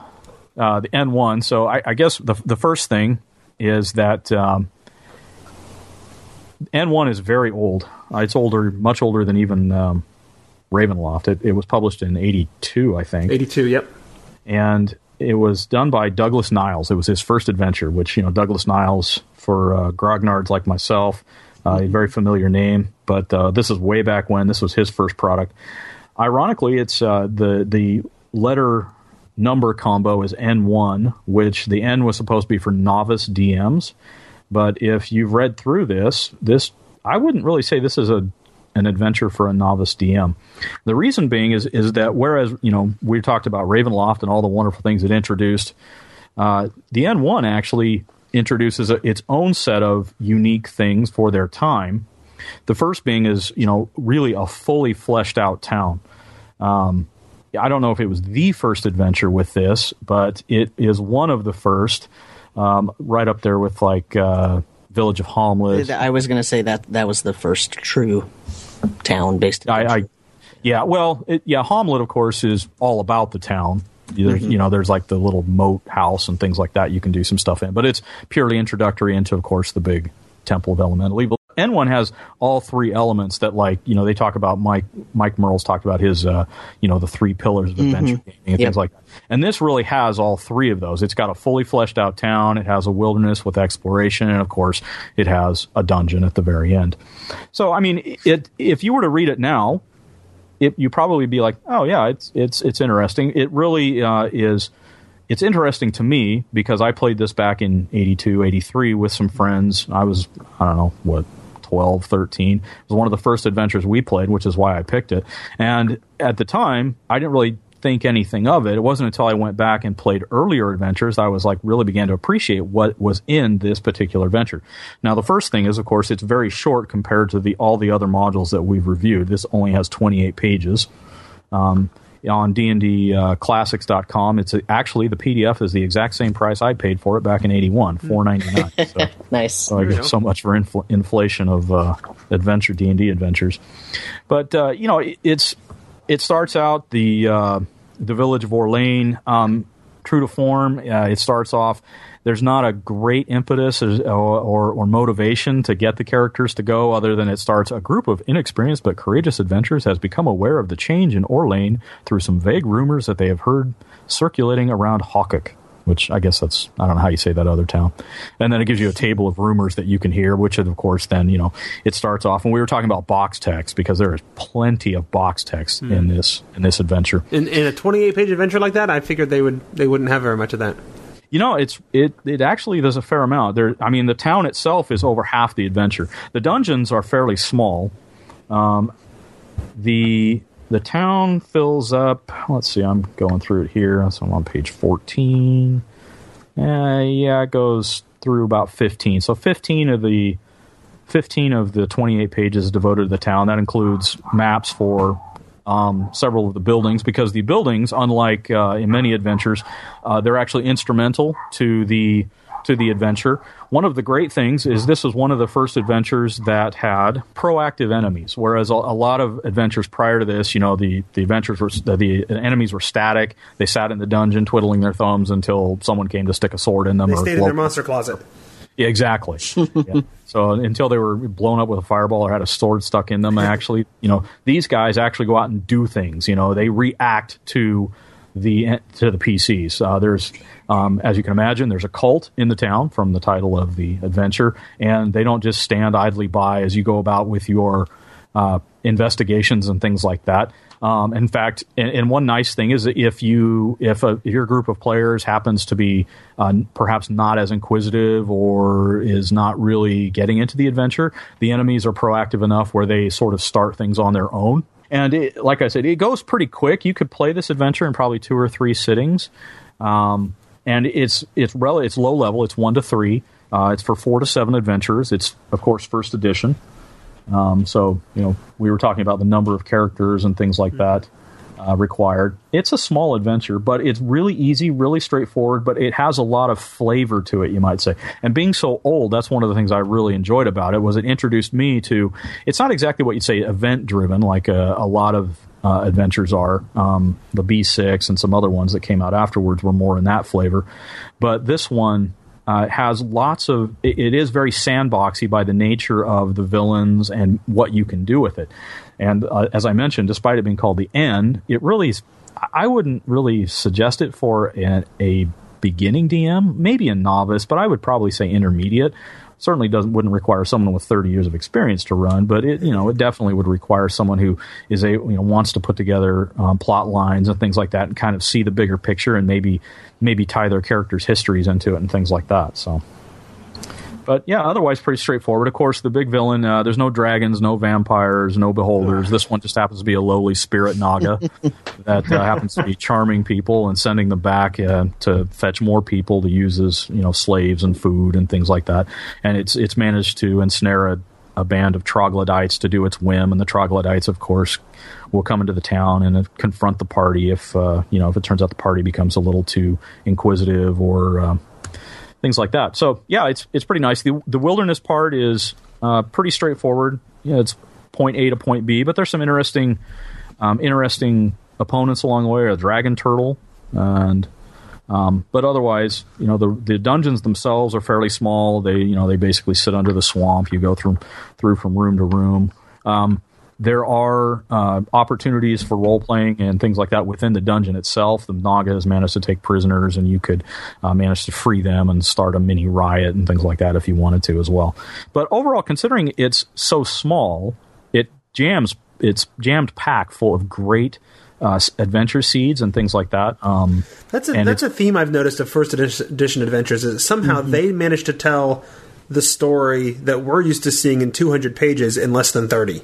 uh, the N1, so I, I guess the the first thing is that. Um, N1 is very old. Uh, it's older, much older than even um, Ravenloft. It, it was published in '82, I think, 82, yep. and it was done by Douglas Niles. It was his first adventure, which you know Douglas Niles for uh, grognards like myself, uh, a very familiar name. But uh, this is way back when this was his first product. Ironically, it's uh, the the letter number combo is N1, which the N was supposed to be for novice DMs. But if you've read through this, this I wouldn't really say this is a an adventure for a novice DM. The reason being is is that whereas you know we talked about Ravenloft and all the wonderful things it introduced, uh, the N1 actually introduces a, its own set of unique things for their time. The first being is you know really a fully fleshed out town. Um, I don't know if it was the first adventure with this, but it is one of the first, um, right up there with like uh, Village of Hommlet. I was going to say that that was the first true town based. I, I yeah, well, it, yeah, Hommlet, of course, is all about the town. There's, mm-hmm. You know, there's like the little moat house and things like that. You can do some stuff in, but it's purely introductory into, of course, the big Temple of Elemental Evil. N1 has all three elements that, like, you know, they talk about Mike Mike Mearls talked about his, uh, you know, the three pillars of adventure gaming and Yep. things like that. And this really has all three of those. It's got a fully fleshed out town. It has a wilderness with exploration, and of course, it has a dungeon at the very end. So, I mean, it if you were to read it now, it, you probably be like, oh yeah, it's it's it's interesting. It really uh, is. It's interesting to me because I played this back in 82, 83 with some friends. I was I don't know what 12, 13. It was one of the first adventures we played, which is why I picked it. And at the time, I didn't really think anything of it. It wasn't until I went back and played earlier adventures I was like really began to appreciate what was in this particular adventure. Now the first thing is of course it's very short compared to the all the other modules that we've reviewed. This only has 28 pages. Um, on dndclassics.com, it's actually the PDF is the exact same price I paid for it back in 81, 4.99. <laughs> So Nice. so I guess so much for infl- inflation of uh, adventure D and D adventures. But uh, you know, it, it's it starts out the uh, the village of Orlane. Um, true to form, uh, it starts off. There's not a great impetus or, or, or motivation to get the characters to go, other than it starts a group of inexperienced but courageous adventurers has become aware of the change in Orlane through some vague rumors that they have heard circulating around Hawkok which I guess that's I don't know how you say that other town. And then it gives you a table of rumors that you can hear, which of course then you know it starts off. And we were talking about box text because there is plenty of box text in this in this adventure. In, in a 28 page adventure like that, I figured they would they wouldn't have very much of that. You know, it's it it actually there's a fair amount. There, I mean, the town itself is over half the adventure. The dungeons are fairly small. Um, the the town fills up. Let's see, I'm going through it here. So I'm on page 14. Uh, yeah, it goes through about 15. So 15 of the 15 of the 28 pages devoted to the town. That includes maps for um, several of the buildings because the buildings, unlike uh, in many adventures, uh, they're actually instrumental to the to the adventure. One of the great things is this was one of the first adventures that had proactive enemies, whereas a, a lot of adventures prior to this, you know, the the adventures were the, the enemies were static. They sat in the dungeon twiddling their thumbs until someone came to stick a sword in them. They or stayed in their monster closet. yeah, exactly. <laughs> Yeah. So until they were blown up with a fireball or had a sword stuck in them, actually, you know, these guys actually go out and do things. You know, they react to the to the PCs. Uh, there's, um, as you can imagine, there's a cult in the town from the title of the adventure, and they don't just stand idly by as you go about with your uh, investigations and things like that. Um, in fact, and, and one nice thing is that if you if, a, if your group of players happens to be uh, perhaps not as inquisitive or is not really getting into the adventure, the enemies are proactive enough where they sort of start things on their own. And it, like I said, it goes pretty quick. You could play this adventure in probably two or three sittings. Um, and it's it's rel- it's low level. It's one to three. Uh, it's for four to seven adventures. It's of course first edition. Um, so you know we were talking about the number of characters and things like that uh, required. It's a small adventure, but it's really easy, really straightforward. But it has a lot of flavor to it, you might say. And being so old, that's one of the things I really enjoyed about it. Was it introduced me to? It's not exactly what you'd say event driven, like a, a lot of uh, adventures are. Um, the B6 and some other ones that came out afterwards were more in that flavor. But this one uh, has lots of. It, it is very sandboxy by the nature of the villains and what you can do with it. And uh, as I mentioned, despite it being called the End, it really is. I wouldn't really suggest it for a, a beginning DM, maybe a novice, but I would probably say intermediate certainly doesn't wouldn't require someone with 30 years of experience to run but it you know it definitely would require someone who is a you know wants to put together um, plot lines and things like that and kind of see the bigger picture and maybe maybe tie their characters histories into it and things like that so but yeah, otherwise pretty straightforward. Of course, the big villain. Uh, there's no dragons, no vampires, no beholders. This one just happens to be a lowly spirit naga <laughs> that uh, happens to be charming people and sending them back uh, to fetch more people to use as you know slaves and food and things like that. And it's it's managed to ensnare a, a band of troglodytes to do its whim, and the troglodytes, of course, will come into the town and uh, confront the party if uh, you know if it turns out the party becomes a little too inquisitive or. Things like that. So yeah, it's it's pretty nice. The the wilderness part is uh, pretty straightforward. Yeah, it's point A to point B, but there's some interesting um, interesting opponents along the way. A dragon turtle and Um, but otherwise, you know, the the dungeons themselves are fairly small. They you know they basically sit under the swamp. You go through through from room to room. Um, there are uh, opportunities for role playing and things like that within the dungeon itself. The Naga has managed to take prisoners, and you could uh, manage to free them and start a mini riot and things like that if you wanted to as well. But overall, considering it's so small, it jams. It's jammed packed full of great uh, adventure seeds and things like that. Um, that's a that's a theme I've noticed of first edition adventures is somehow mm-hmm. they managed to tell the story that we're used to seeing in 200 pages in less than 30.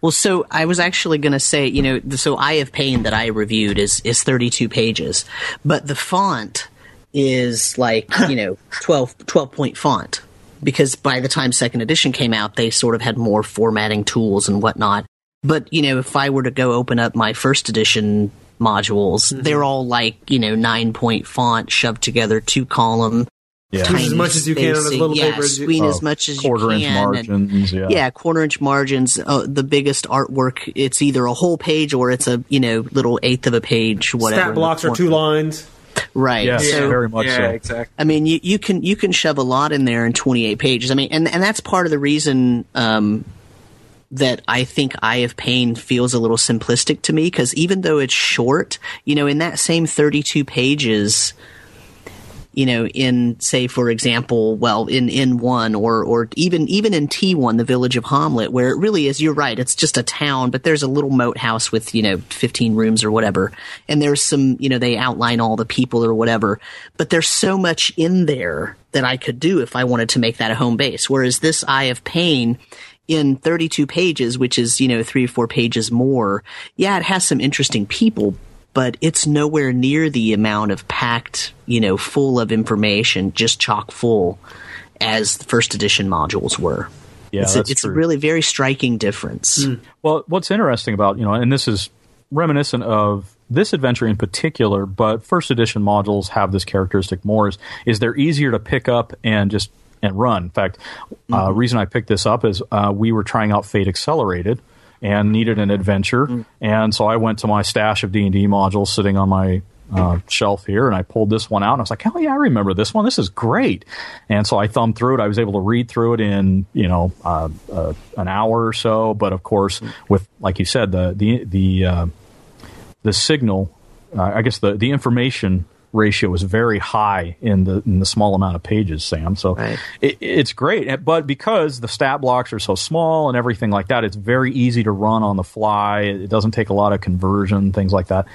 Well, so I was actually going to say, you know, so Eye of Pain that I reviewed is is 32 pages, but the font is like, you know, <laughs> 12, 12 point font because by the time second edition came out, they sort of had more formatting tools and whatnot. But, you know, if I were to go open up my first edition modules, mm-hmm. they're all like, you know, nine point font shoved together, two column, yeah. Squeeze as much as you can on as little yeah, paper. Squeeze as much as you can. Quarter inch margins. And, yeah. yeah, quarter inch margins. Uh, the biggest artwork. It's either a whole page or it's a you know little eighth of a page. Whatever. Stat blocks are two lines. Right. Yes, so, very much yeah, so. exactly. I mean, you, you can you can shove a lot in there in 28 pages. I mean, and and that's part of the reason um, that I think Eye of Pain feels a little simplistic to me because even though it's short, you know, in that same 32 pages you know, in say, for example, well, in in one or or even even in T one, the village of Hommlet, where it really is. You're right; it's just a town, but there's a little moat house with you know 15 rooms or whatever, and there's some you know they outline all the people or whatever, but there's so much in there that I could do if I wanted to make that a home base. Whereas this Eye of Pain in 32 pages, which is, you know, three or four pages more, yeah, it has some interesting people, but it's nowhere near the amount of packed, you know, full of information, just chock full, as the first edition modules were. Yeah, it's, that's a, it's true. a really very striking difference. Mm. Well, what's interesting about you know, and this is reminiscent of this adventure in particular, but first edition modules have this characteristic more is, is they're easier to pick up and just and run. In fact, uh, mm-hmm. uh, reason I picked this up is uh, we were trying out Fate Accelerated, and needed an adventure. Mm. And so I went to my stash of D and D modules sitting on my uh, shelf here, and I pulled this one out, and I was like, "Oh yeah, I remember this one. This is great." And so I thumbed through it. I was able to read through it in you know uh, uh, an hour or so. But of course, mm. with like you said, the the the uh, the signal, uh, I guess the the information ratio is very high in the in the small amount of pages, Sam. So right. it, it's great, but because the stat blocks are so small and everything like that, it's very easy to run on the fly. It doesn't take a lot of conversion, things like that.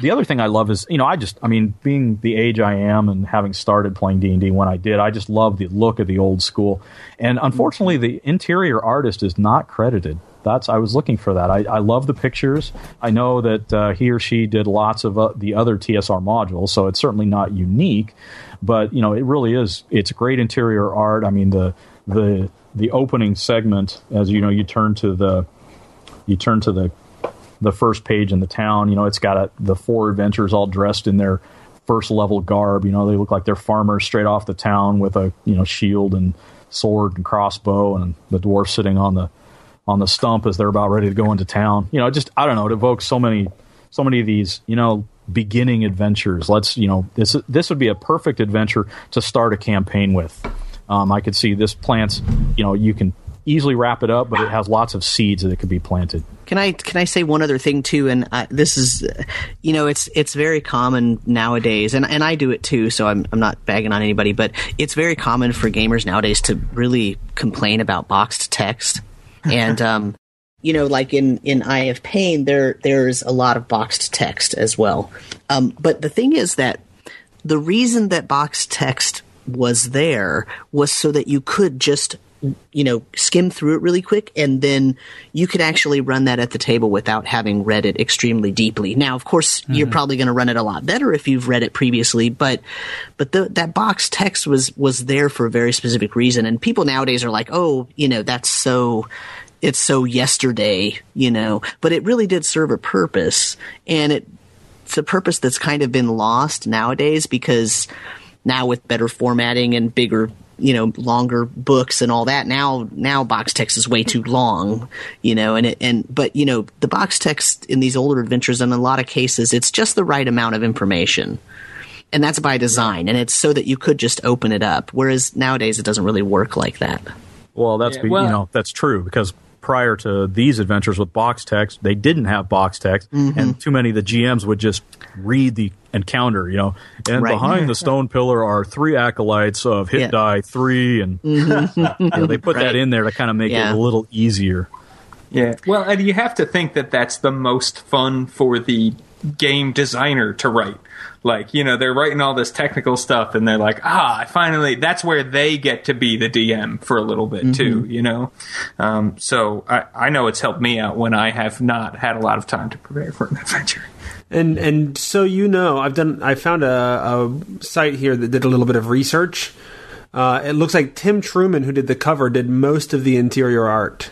The other thing I love is, you know, I just, I mean, being the age I am and having started playing D and D when I did, I just love the look of the old school. And unfortunately, the interior artist is not credited that's I was looking for that. I, I love the pictures. I know that uh, he or she did lots of uh, the other TSR modules, so it's certainly not unique. But you know, it really is. It's great interior art. I mean, the the the opening segment, as you know, you turn to the you turn to the the first page in the town. You know, it's got a, the four adventurers all dressed in their first level garb. You know, they look like they're farmers straight off the town with a you know shield and sword and crossbow, and the dwarf sitting on the on the stump as they're about ready to go into town. You know, just I don't know, it evokes so many so many of these, you know, beginning adventures. Let's, you know, this this would be a perfect adventure to start a campaign with. Um, I could see this plants, you know, you can easily wrap it up, but it has lots of seeds that could be planted. Can I can I say one other thing too? And uh, this is, you know, it's it's very common nowadays, and and I do it too. So I'm I'm not bagging on anybody, but it's very common for gamers nowadays to really complain about boxed text <laughs> and um, you know, like in in Eye of Pain, there there's a lot of boxed text as well. Um, but the thing is that the reason that boxed text was there was so that you could just you know skim through it really quick and then you could actually run that at the table without having read it extremely deeply now of course mm-hmm. you're probably going to run it a lot better if you've read it previously but but the, that box text was was there for a very specific reason and people nowadays are like oh you know that's so it's so yesterday, you know, but it really did serve a purpose and it, it's a purpose that's kind of been lost nowadays because now with better formatting and bigger you know longer books and all that. Now now box text is way too long, you know, and it, and but you know the box text in these older adventures in a lot of cases it's just the right amount of information. And that's by design, and it's so that you could just open it up. Whereas nowadays, it doesn't really work like that. Well, that's Yeah, be, well- you know that's true because prior to these adventures with box text, they didn't have box text, Mm-hmm. and too many of the GMs would just read the encounter. You know, and Right. behind the stone pillar are three acolytes of hit Yeah. Mm-hmm. die three, and <laughs> you know, they put Right. that in there to kind of make Yeah. it a little easier. Yeah. Well, and you have to think that that's the most fun for the game designer to write. Like, you know, they're writing all this technical stuff and they're like, ah, I finally, that's where they get to be the DM for a little bit too, you know? Um, so I, I know it's helped me out when I have not had a lot of time to prepare for an adventure. And and so you know, I've done. I found a, a site here that did a little bit of research. Uh, it looks like Tim Truman, who did the cover, did most of the interior art.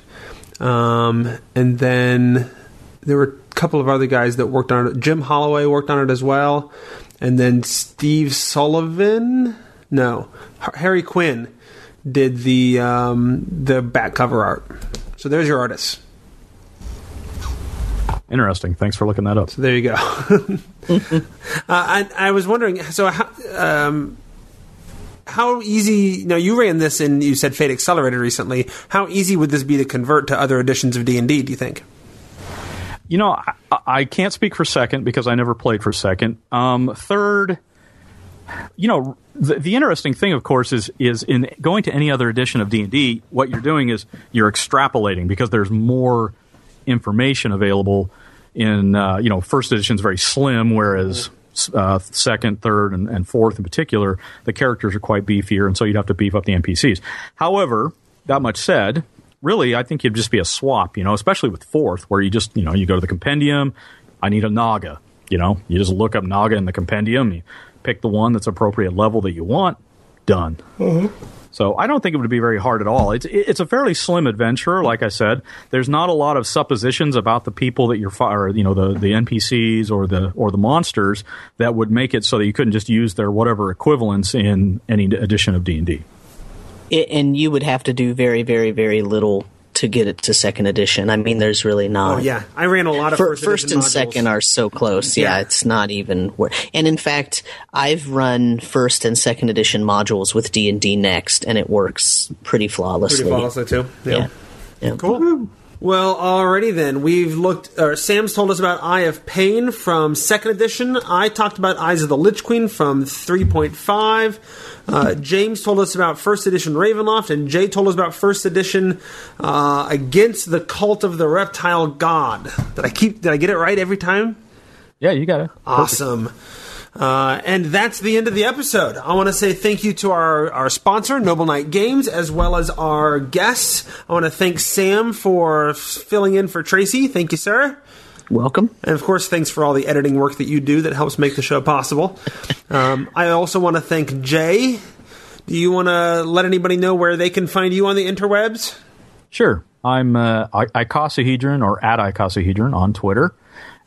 Um, and then there were couple of other guys that worked on it. Jim Holloway worked on it as well, and then Steve Sullivan. No, Harry Quinn did the um, the back cover art. So there's your artists. Interesting. Thanks for looking that up. So There you go. <laughs> uh, I, I was wondering, so how, um, how easy? Now you ran this and you said Fate Accelerated recently. How easy would this be to convert to other editions of D and D? Do you think? You know, I, I can't speak for second because I never played for second. Um, third, you know, the, the interesting thing, of course, is is in going to any other edition of D and D, what you're doing is you're extrapolating because there's more information available. In uh, you know, first edition is very slim, whereas uh, second, third, and, and fourth in particular, the characters are quite beefier, and so you'd have to beef up the NPCs. However, that much said, really, I think it'd just be a swap, you know, especially with fourth, where you just, you know, you go to the compendium, I need a Naga, you know, you just look up Naga in the compendium, you pick the one that's appropriate level that you want, done. Mm-hmm. So I don't think it would be very hard at all. It's it's a fairly slim adventure, like I said. There's not a lot of suppositions about the people that you're fi- or you know the the NPCs or the or the monsters that would make it so that you couldn't just use their whatever equivalents in any edition of D and D. It, and you would have to do very, very, very little to get it to second edition. I mean, there's really not. Oh yeah, I ran a lot of Fir- first, first and modules. second are so close. Yeah, Yeah. it's not even. Wor- and in fact, I've run first and second edition modules with D and D Next, and it works pretty flawlessly. pretty flawlessly too. Yeah. yeah. Cool. Well, alrighty then. We've looked. Or Sam's told us about Eye of Pain from second edition. I talked about Eyes of the Lich Queen from three point five. Uh, James told us about first edition Ravenloft, and Jay told us about first edition uh, Against the Cult of the Reptile God. Did I keep? Did I get it right every time? Yeah, you got it. Awesome. Uh, and that's the end of the episode. I want to say thank you to our, our sponsor, Noble Knight Games, as well as our guests. I want to thank Sam for filling in for Tracy. Thank you, sir. Welcome. And of course, thanks for all the editing work that you do that helps make the show possible. Um, I also want to thank Jay. Do you want to let anybody know where they can find you on the interwebs? Sure. I'm uh, I- icosahedron or at icosahedron on Twitter.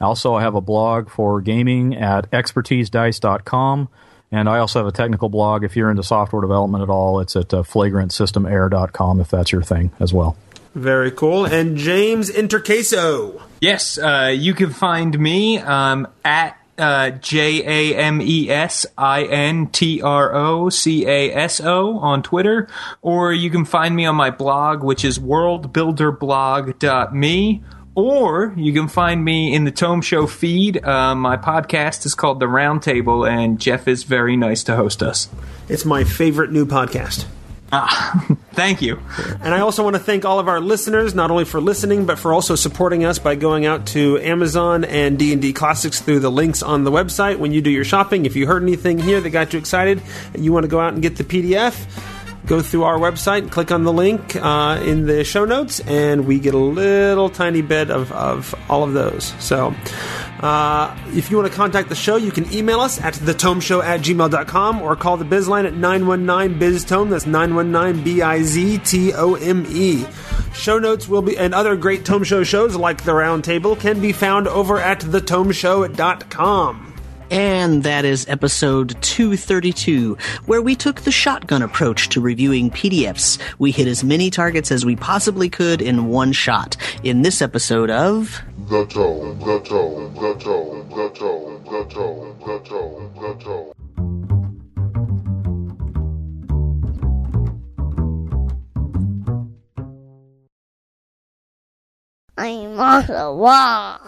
Also, I have a blog for gaming at expertisedice.com. And I also have a technical blog. If you're into software development at all, it's at uh, flagrantsystemair.com if that's your thing as well. Very cool. And James Introcaso. Yes, uh, you can find me um, at uh, J A M E S I N T R O C A S O on Twitter, or you can find me on my blog, which is worldbuilderblog.me. Or you can find me in the Tome Show feed. Uh, my podcast is called The Roundtable, and Jeff is very nice to host us. It's my favorite new podcast. Ah, <laughs> Thank you. And I also want to thank all of our listeners, not only for listening, but for also supporting us by going out to Amazon and D&D Classics through the links on the website when you do your shopping. If you heard anything here that got you excited and you want to go out and get the PDF, go through our website, click on the link uh, in the show notes, and we get a little tiny bit of, of all of those. So uh, if you want to contact the show, you can email us at thetomeshow at gmail.com or call the biz line at 919-BIZ-TOME. That's 919-B-I-Z-T-O-M-E. Show notes will be, and other great Tome Show shows like The Round Table can be found over at thetomeshow.com. And that is episode 232, where we took the shotgun approach to reviewing PDFs. We hit as many targets as we possibly could in one shot. In this episode of. The Tome, the Tome, the Tome, the Tome, the Tome, the Tome, the Tome. I'm on the wall.